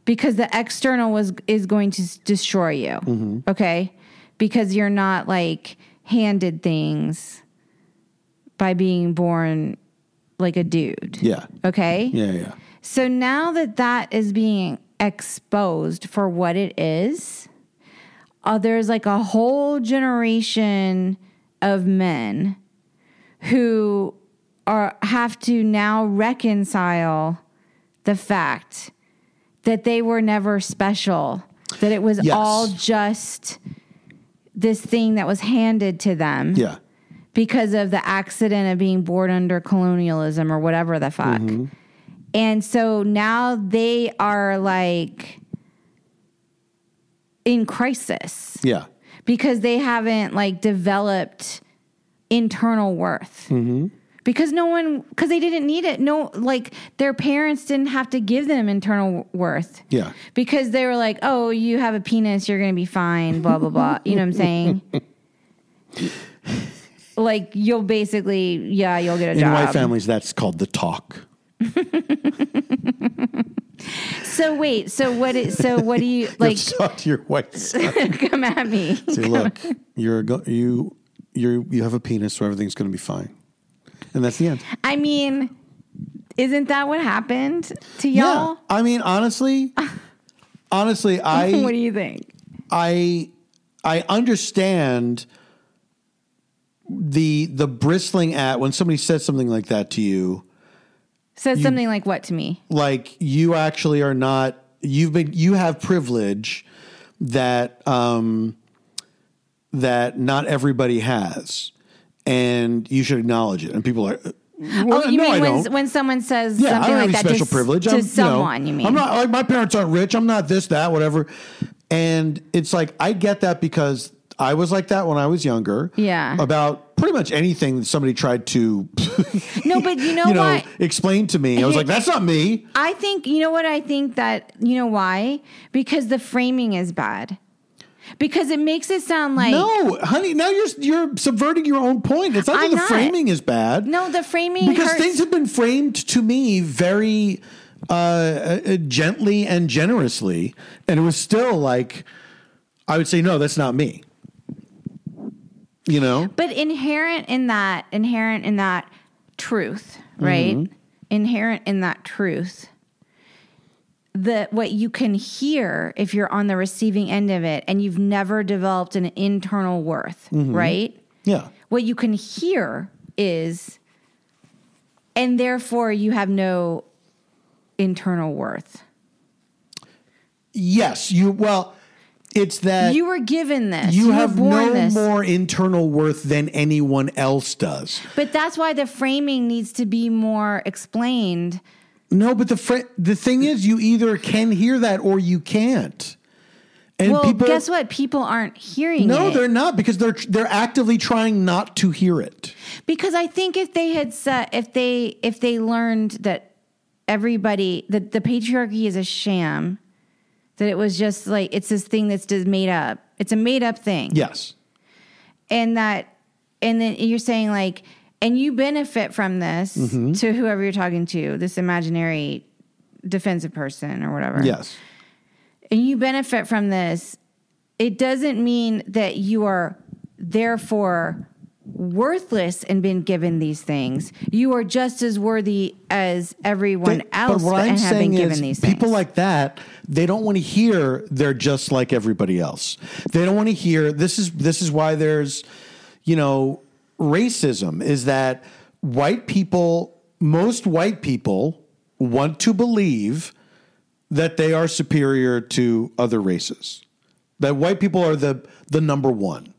because the external was is going to destroy you. Okay, because you're not like handed things by being born like a dude. Yeah. Okay. Yeah. Yeah. So now that that is being exposed for what it is, uh, there's like a whole generation of men who are have to now reconcile the fact that they were never special, that it was Yes. all just this thing that was handed to them Yeah. because of the accident of being born under colonialism or whatever the fuck. And so now they are like in crisis Yeah. because they haven't like developed internal worth. Mm-hmm. Because no one, because they didn't need it. No, like their parents didn't have to give them internal worth. Yeah. Because they were like, oh, you have a penis, you're going to be fine, blah, blah, blah. You know what I'm saying? like, you'll basically, yeah, you'll get a In job. white families, that's called the talk. So, wait, so what is, so what do you, like, talk to your white son. come at me? Say, look, you're go- you you you have a penis, so everything's going to be fine, and that's the end. I mean, isn't that what happened to y'all? Yeah. I mean, honestly, honestly, I what do you think? I I understand the the bristling at when somebody says something like that to you. Says something like what to me? like you actually are not you've been you have privilege that um that not everybody has and you should acknowledge it and people are well, oh, you no, mean when, when someone says yeah, I something don't like have that special to, privilege. to I'm, you know, someone, you, mean? I'm not like my parents aren't rich. I'm not this, that, whatever. And it's like I get that because I was like that when I was younger. Yeah. About pretty much anything that somebody tried to no, but you know you know, what? explain to me. I was like, that's not me. I think you know what I think that you know why because the framing is bad. Because it makes it sound like No, honey. Now you're you're subverting your own point. It's not that the not. framing is bad. no, the framing because hurts. things have been framed to me very uh, uh, gently and generously, and it was still like I would say, no, that's not me. You know, But inherent in that, inherent in that truth, right? Mm-hmm. Inherent in that truth. The what you can hear if you're on the receiving end of it and you've never developed an internal worth, Mm-hmm. right? yeah, What you can hear is and therefore you have no internal worth. yes, you. Well, it's that you were given this. you were have no this. more internal worth than anyone else does. But that's why the framing needs to be more explained. No, but the fr- the thing is, you either can hear that or you can't. And well, people, guess what? People aren't hearing No, it. they're not because they're they're actively trying not to hear it. because I think if they had said if they if they learned that everybody that the patriarchy is a sham, that it was just like it's this thing that's just made up. It's a made up thing. Yes. and that and then you're saying like and you benefit from this Mm-hmm. to whoever you're talking to this imaginary defensive person or whatever Yes. and you benefit from this it doesn't mean that you are therefore worthless and been given these things you are just as worthy as everyone They- else but what and I'm have been saying given is, people things. like that, they don't want to hear they're just like everybody else. They don't want to hear this is this is why there's, you know, racism is that white people, most white people want to believe that they are superior to other races. That white people are the the number one.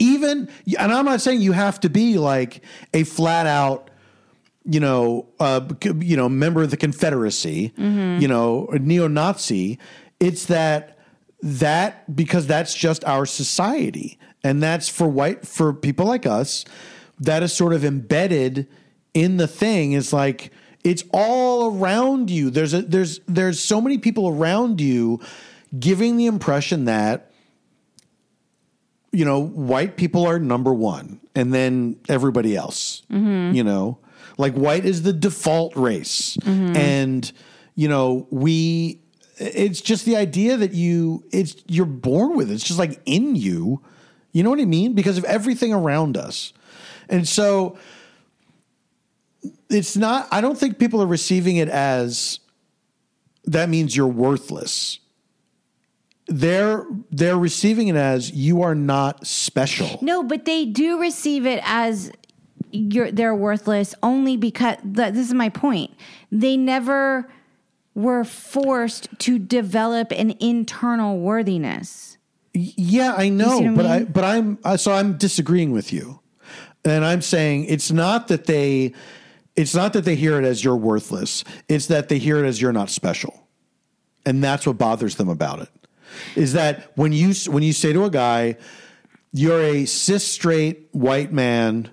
Even and I'm not saying you have to be like a flat out you know, uh, you know, member of the Confederacy, you know, a neo-Nazi. It's that that because that's just our society, and that's for white for people like us. that is sort of embedded in the thing is like it's all around you. There's a there's there's so many people around you giving the impression that you know white people are number one and then everybody else. Mm-hmm. You know, like white is the default race, mm-hmm. and you know we. It's just the idea that you it's you're born with it. It's just like in you. You know what I mean? Because of everything around us. And so it's not I don't think people are receiving it as that means you're worthless. They're they're receiving it as you are not special. No, but they do receive it as you're they're worthless only because th- this is my point. They never were forced to develop an internal worthiness. Yeah, I know, what I but I but I'm uh, so I'm disagreeing with you. And I'm saying it's not that they it's not that they hear it as you're worthless. It's that they hear it as you're not special. And that's what bothers them about it. Is that when you when you say to a guy, you're a cis straight white man,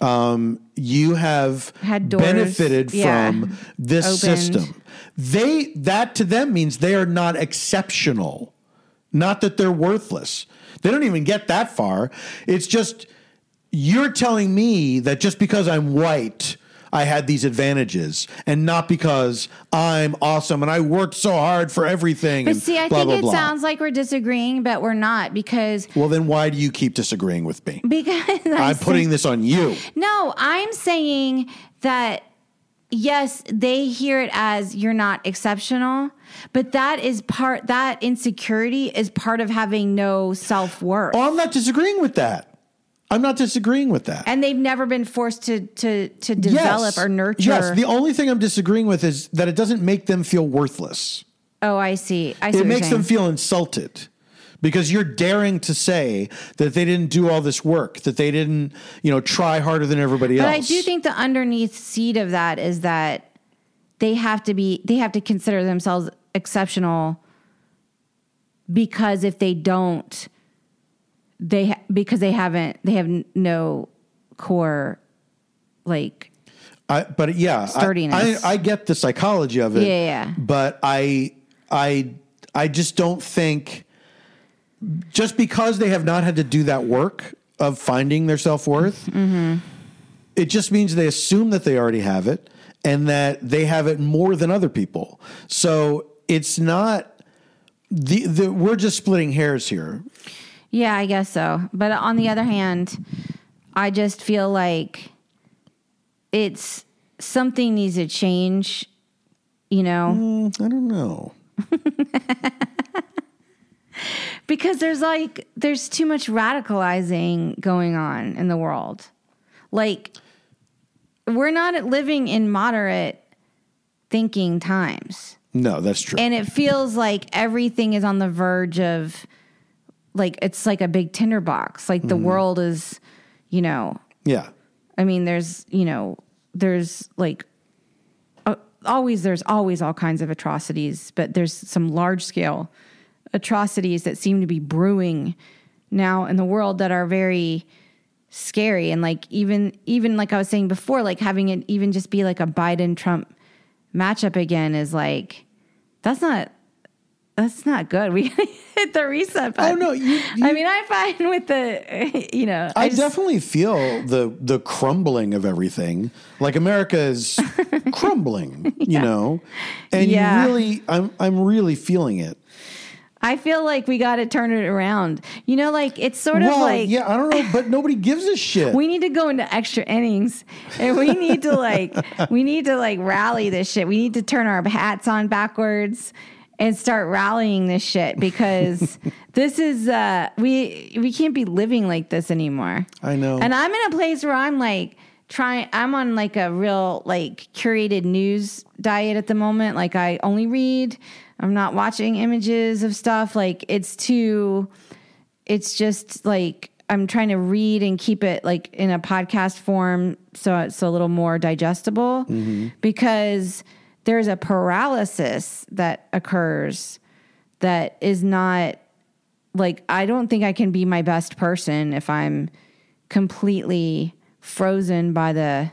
um, you have Had doors, benefited yeah, from this opened. system. They that to them means they are not exceptional. Not that they're worthless. They don't even get that far. It's just you're telling me that just because I'm white, I had these advantages, and not because I'm awesome and I worked so hard for everything. But see, I blah, think blah, it blah. sounds like we're disagreeing, but we're not because Well, then why do you keep disagreeing with me? because I'm putting this on you. No, I'm saying that yes, they hear it as you're not exceptional, but that is part that insecurity is part of having no self-worth. Oh, I'm not disagreeing with that. I'm not disagreeing with that. and they've never been forced to to to develop Yes. or nurture. Yes, the only thing I'm disagreeing with is that it doesn't make them feel worthless. oh, I see. I see. It makes them feel insulted because you're daring to say that they didn't do all this work, that they didn't, you know, try harder than everybody But else. But I do think the underneath seed of that is that they have to be they have to consider themselves exceptional because if they don't they ha- because they haven't they have no core like I, but yeah, I- Sturdiness. I, I get the psychology of it. Yeah, yeah. But I, I, I just don't think just because they have not had to do that work of finding their self worth, Mm-hmm. it just means they assume that they already have it and that they have it more than other people. So it's not the, the we're just splitting hairs here. Yeah I guess so but on the other hand I just feel like it's something needs to change you know mm, I don't know. because there's like there's too much radicalizing going on in the world like we're not living in moderate thinking times No, that's true. and it feels like everything is on the verge of like it's like a big tinderbox like the world is you know yeah. I mean, there's, you know, there's like uh, always, there's always all kinds of atrocities, but there's some large scale atrocities that seem to be brewing now in the world that are very scary. And like, even, even like I was saying before, like having it even just be like a Biden Trump matchup again is like, that's not, that's not good. We hit the reset button. Oh button. no, you, I mean, I'm fine with the, you know, I, just- definitely feel the the crumbling of everything. Like America is crumbling, you know, and Yeah. you really, I'm I'm really feeling it. I feel like we got to turn it around. You know, like it's sort of like yeah, I don't know, but nobody gives a shit. we need to go into extra innings and we need to like we need to like rally this shit. We need to turn our hats on backwards and start rallying this shit because this is uh we we can't be living like this anymore. I know. And I'm in a place where I'm like trying I'm on like a real like curated news diet at the moment. Like I only read, I'm not watching images of stuff. Like it's too it's just like I'm trying to read and keep it like in a podcast form so it's a little more digestible because there's a paralysis that occurs that is not like I don't think I can be my best person if I'm completely frozen by the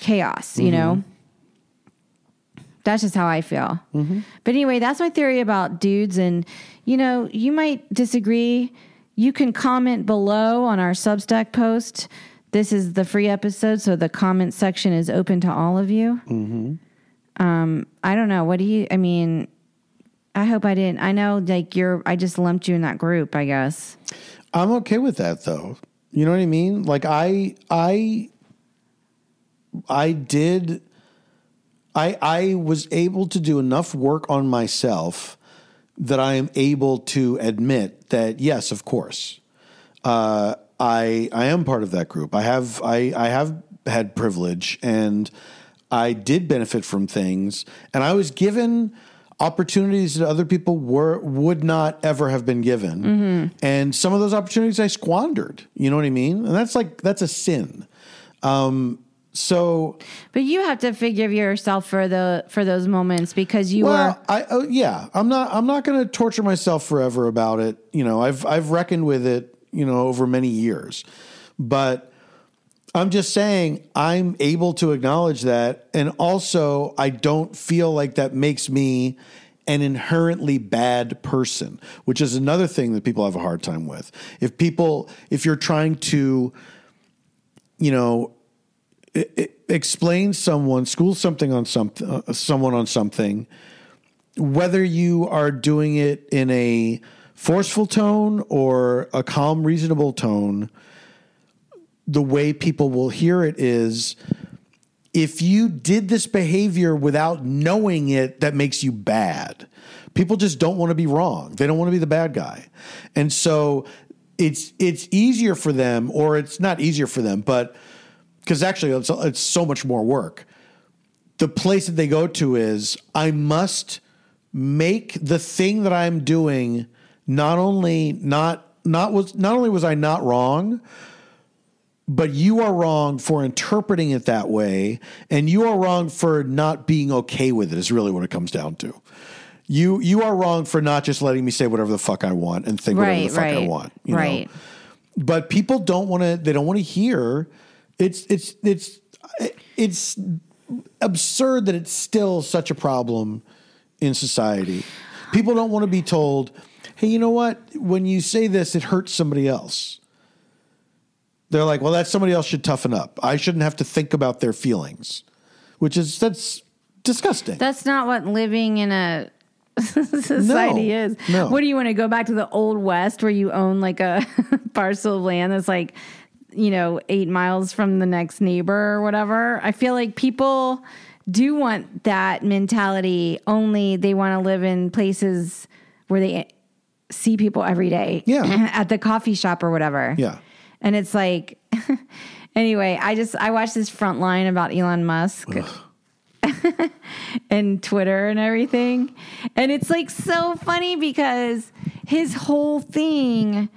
chaos, you know? Mm-hmm. That's just how I feel. Mm-hmm. But anyway, that's my theory about dudes. And, you know, you might disagree. You can comment below on our Substack post. This is the free episode, so the comment section is open to all of you. Mm-hmm. Um, I don't know. What do you, I mean, I hope I didn't. I know, like, you're, I just lumped you in that group, I guess. I'm okay with that though. You know what I mean? Like I I I did I I was able to do enough work on myself that I am able to admit that yes, of course. Uh I I am part of that group. I have I I have had privilege and I did benefit from things and I was given opportunities that other people were would not ever have been given. And some of those opportunities I squandered. You know what I mean? And that's like that's a sin. Um so But you have to forgive yourself for the for those moments because you well, were I oh, yeah, I'm not I'm not going to torture myself forever about it. You know, I've I've reckoned with it, you know, over many years. But I'm just saying I'm able to acknowledge that and also I don't feel like that makes me an inherently bad person, which is another thing that people have a hard time with. If people if you're trying to you know explain someone, school something on something, uh, someone on something, whether you are doing it in a forceful tone or a calm, reasonable tone, the way people will hear it is if you did this behavior without knowing it, that makes you bad. People just don't want to be wrong. They don't want to be the bad guy. And so it's it's easier for them, or it's not easier for them, but because actually it's, it's so much more work. The place that they go to is I must make the thing that I'm doing not only not not was not only was I not wrong, but you are wrong for interpreting it that way, and you are wrong for not being okay with it. Is really what it comes down to. You you are wrong for not just letting me say whatever the fuck I want and think whatever right, the fuck I want. you know? right. but people don't want to they don't want to hear it's it's it's it's absurd that it's still such a problem in society people don't want to be told hey you know what when you say this it hurts somebody else they're like well that somebody else should toughen up i shouldn't have to think about their feelings which is that's disgusting That's not what living in a society No, is. no. What do you want to go back to the old west where you own like a parcel of land that's like, you know, eight miles from the next neighbor or whatever? I feel like people do want that mentality, only they want to live in places where they see people every day. Yeah. at the coffee shop or whatever. Yeah. And it's like, anyway, I just, I watched this Frontline about Elon Musk and Twitter and everything. And it's like so funny because his whole thing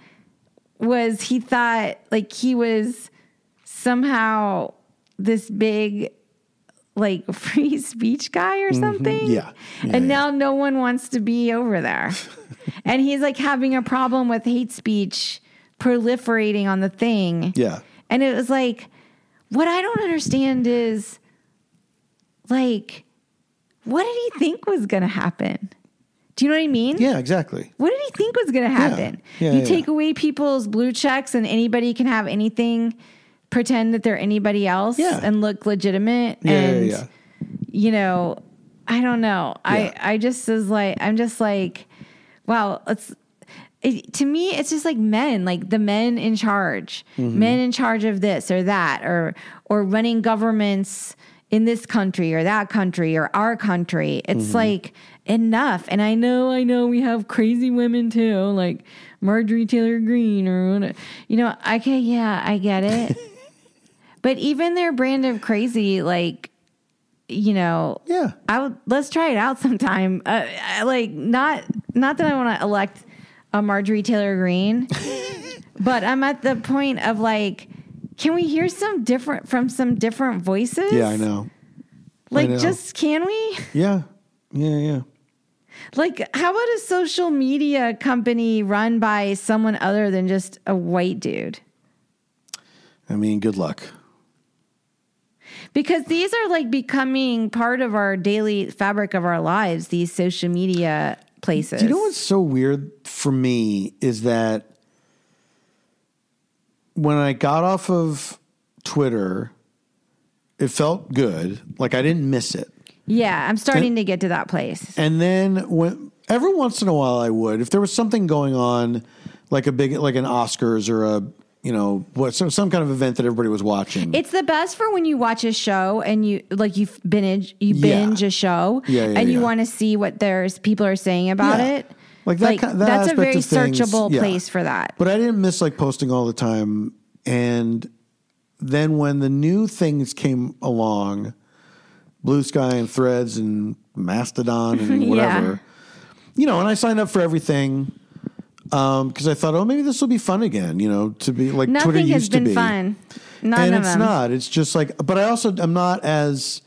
was he thought like he was somehow this big like free speech guy or something. Mm-hmm. Yeah. Yeah, and yeah. now no one wants to be over there. and he's like having a problem with hate speech proliferating on the thing. yeah And it was like, what I don't understand is like, what did he think was going to happen? Do you know what I mean? yeah exactly What did he think was going to happen? Yeah, you yeah, take yeah. away people's blue checks and anybody can have anything, pretend that they're anybody else Yeah. and look legitimate. yeah and, yeah, yeah. you know, I don't know. Yeah. I, I just was like, I'm just like, wow, it's, it, to me, it's just like men, like the men in charge, Mm-hmm. men in charge of this or that, or, or running governments in this country or that country or our country. It's Mm-hmm. like enough. And I know, I know we have crazy women too, like Marjorie Taylor Greene or, whatever. you know, okay, yeah, I get it. but even their brand of crazy, like, you know, yeah I would let's try it out sometime. Uh, I, like not not that I want to elect a Marjorie Taylor Greene. but I'm at the point of like, can we hear some different from some different voices? yeah i know Like, know. just can we? yeah yeah yeah Like, how about a social media company run by someone other than just a white dude? i mean good luck because these are like becoming part of our daily fabric of our lives. These social media places. Do you know what's so weird for me is that when I got off of Twitter, it felt good. Like I didn't miss it. Yeah, I'm starting to get to that place. And then when every once in a while I would, if there was something going on, like a big like an Oscars or a you know what some some kind of event that everybody was watching. It's the best for when you watch a show and you like you binge you Yeah. binge a show Yeah, yeah, and you want to see what there's people are saying about Yeah. it. Like that ki- that that's a very things, searchable yeah. place for that. But I didn't miss like posting all the time. And then when the new things came along, Bluesky and Threads and Mastodon and Yeah. whatever, you know, and I signed up for everything Um, because I thought, oh, maybe this will be fun again. You know, to be like Twitter Nothing has used to been be. fun. None and of it's them. not. It's just like, but I also am not as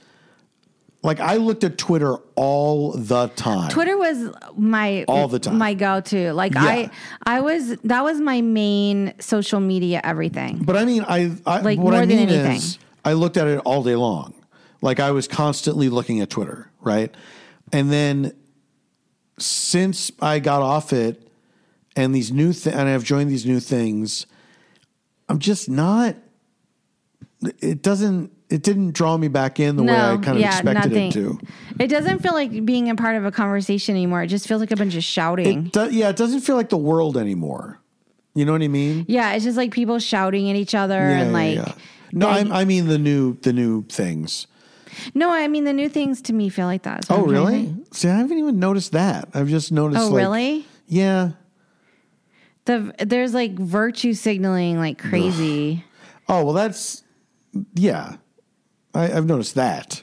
like I looked at Twitter all the time. Twitter was my All the time. my go to. Like Yeah. I I was that was my main social media everything. But I mean, I, I Like, what more I than mean anything. is, I looked at it all day long. Like I was constantly looking at Twitter, right? And then since I got off it, and these new th- and I've joined these new things, I'm just not. It doesn't. It didn't draw me back in the way I kind of expected it to. It doesn't feel like being a part of a conversation anymore. It just feels like a bunch of shouting. It do, yeah, it doesn't feel like the world anymore. You know what I mean? yeah, it's just like people shouting at each other and like No, I, I mean the new the new things. No, I mean the new things to me feel like that. Oh, I'm really? See, I haven't even noticed that. I've just noticed. Oh, like- really? Yeah. The there's like virtue signaling like crazy. Oh well, that's yeah. I, I've noticed that.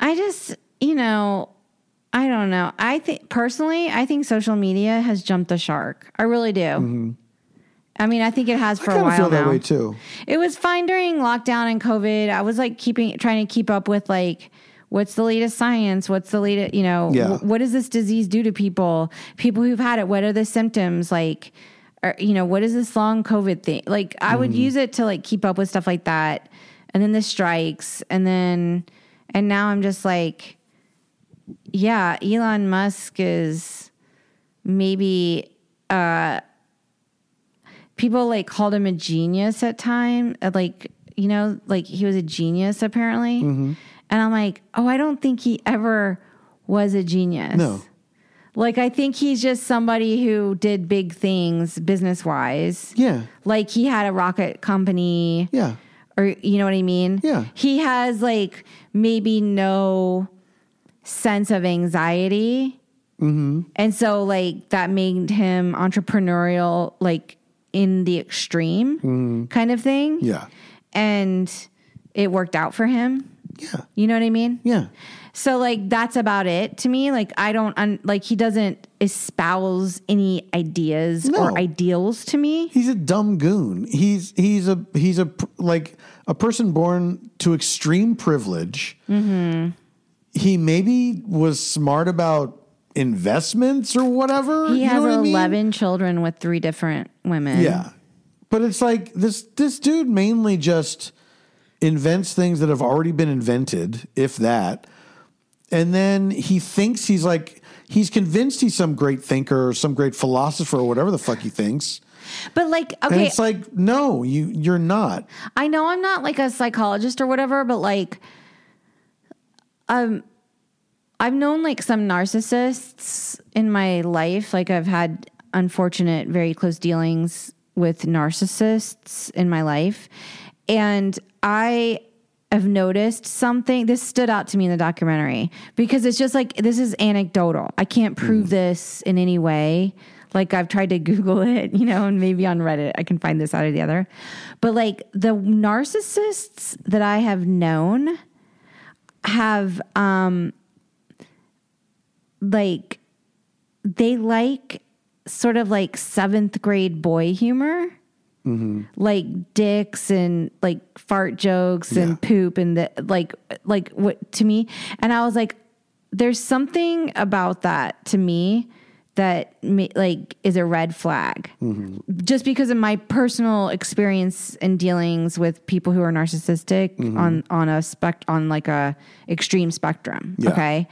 I just, you know, I don't know. I think personally, I think social media has jumped the shark. I really do. I mean, I think it has for Mm-hmm. I a while feel that now. way too. It was fine during lockdown and COVID. I was like keeping trying to keep up with like what's the latest science? What's the latest, you know, Yeah. wh- what does this disease do to people? People who've had it, what are the symptoms like? Or, you know, what is this long COVID thing? Like I Mm-hmm. would use it to like keep up with stuff like that. And then the strikes and then and now I'm just like yeah, Elon Musk is maybe uh people like called him a genius at time uh, like you know like he was a genius apparently Mm-hmm. And i'm like oh i don't think he ever was a genius No. like i think he's just somebody who did big things business wise Yeah. like he had a rocket company Yeah. or you know what I mean? Yeah. He has like maybe no sense of anxiety. Mm-hmm. And so like that made him entrepreneurial like in the extreme kind of thing. Yeah. And it worked out for him. Yeah. You know what I mean? Yeah. So like that's about it to me. Like I don't un- like he doesn't espouse any ideas No. or ideals to me. He's a dumb goon. He's he's a he's a pr- like a person born to extreme privilege. Mm-hmm. He maybe was smart about investments or whatever. He You know has what I mean? 11 children with three different women. Yeah. But it's like this this dude mainly just invents things that have already been invented, if that. And then he thinks he's like he's convinced he's some great thinker or some great philosopher or whatever the fuck he thinks. But like, And okay, it's like, no, you you're not. I know I'm not like a psychologist or whatever, but like, um, I've known like some narcissists in my life. Like I've had unfortunate, very close dealings with narcissists in my life, and I have noticed something. This stood out to me in the documentary because it's just like this is anecdotal. I can't prove this in any way. Like I've tried to Google it, you know, and maybe on Reddit I can find this out of the other. But like the narcissists that I have known have um like they like sort of like seventh grade boy humor Mm-hmm. like dicks and like fart jokes Yeah. and poop and the like like what to me and i was like there's something about that to me that like is a red flag. Mm-hmm. Just because of my personal experience and dealings with people who are narcissistic mm-hmm. on on a spec on like a extreme spectrum Yeah. okay?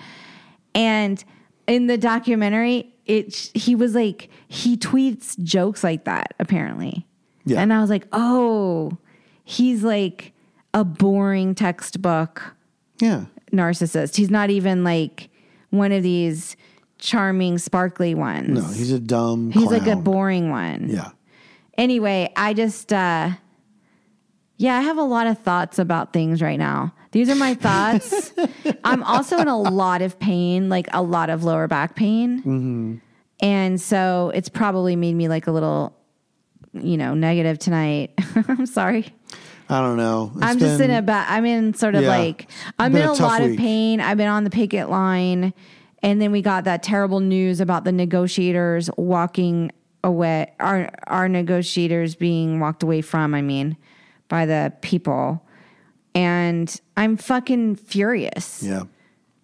And in the documentary it he was like he tweets jokes like that apparently Yeah. and i was like oh he's like a boring textbook Yeah. narcissist. He's not even like one of these charming, sparkly ones. No, he's a dumb. He's like a boring one. Yeah. Anyway, I just, uh, yeah, I have a lot of thoughts about things right now. These are my thoughts. I'm also in a lot of pain, like a lot of lower back pain. Mm-hmm. And so it's probably made me like a little, you know, negative tonight. I'm sorry. I don't know. It's I'm just been- in a bad. I'm in sort of Yeah. like I'm in a a, lot week. of pain. I've been on the picket line, and then we got that terrible news about the negotiators walking away. Our our negotiators being walked away from. I mean, by the people, and I'm fucking furious. Yeah.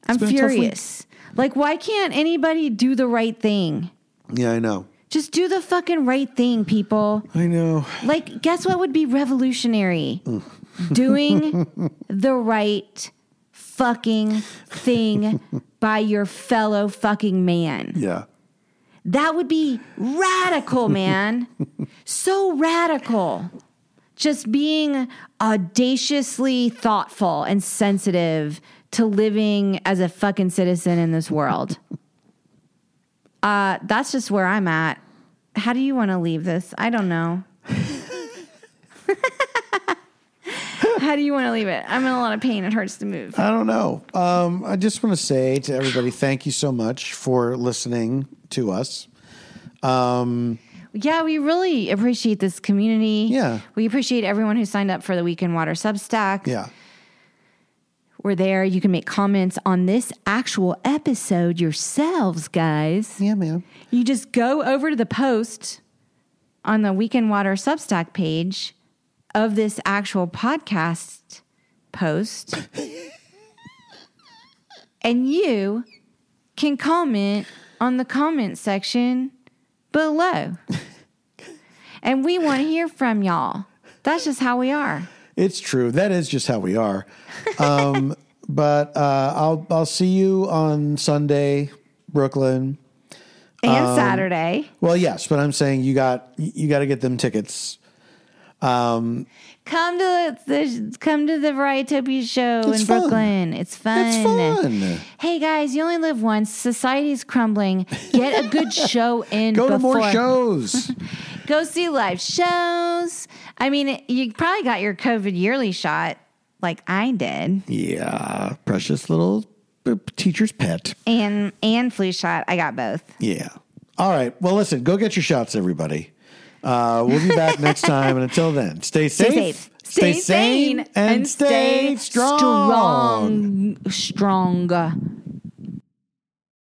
I'm tough week. furious. Like, why can't anybody do the right thing? Yeah, I know. Just do the fucking right thing, people. I know. Like, guess what would be revolutionary? Doing the right fucking thing by your fellow fucking man. Yeah. That would be radical, man. so radical. Just being audaciously thoughtful and sensitive to living as a fucking citizen in this world. Uh, that's just where I'm at. How do you want to leave this? I don't know. How do you want to leave it? I'm in a lot of pain. It hurts to move. I don't know. Um, I just want to say to everybody, thank you so much for listening to us. Yeah, we really appreciate this community. Yeah. We appreciate everyone who signed up for the Weekend Water Substack. Yeah. We're there. You can make comments on this actual episode yourselves, guys. Yeah, man. You just go over to the post on the Weekend Water Substack page of this actual podcast post. and you can comment on the comment section below. and we want to hear from y'all. That's just how we are. It's true. That is just how we are. Um, but uh, I'll I'll see you on Sunday, Brooklyn. And Um, Saturday. Well, yes, but I'm saying you got you got to get them tickets. Um, Come to the come to the Varietopia show in fun. Brooklyn. It's fun. It's fun. Hey guys, you only live once. Society's crumbling. Get a good show in. Go to more shows. Go see live shows. I mean, you probably got your COVID yearly shot, like I did, yeah, precious little uh, teacher's pet. and and flu shot. I got both. Yeah. All right. Well, listen. Go get your shots, everybody. Uh, we'll be back next time, and until then, stay safe, Stay safe. stay, sane, and, stay, strong. strong. Strong.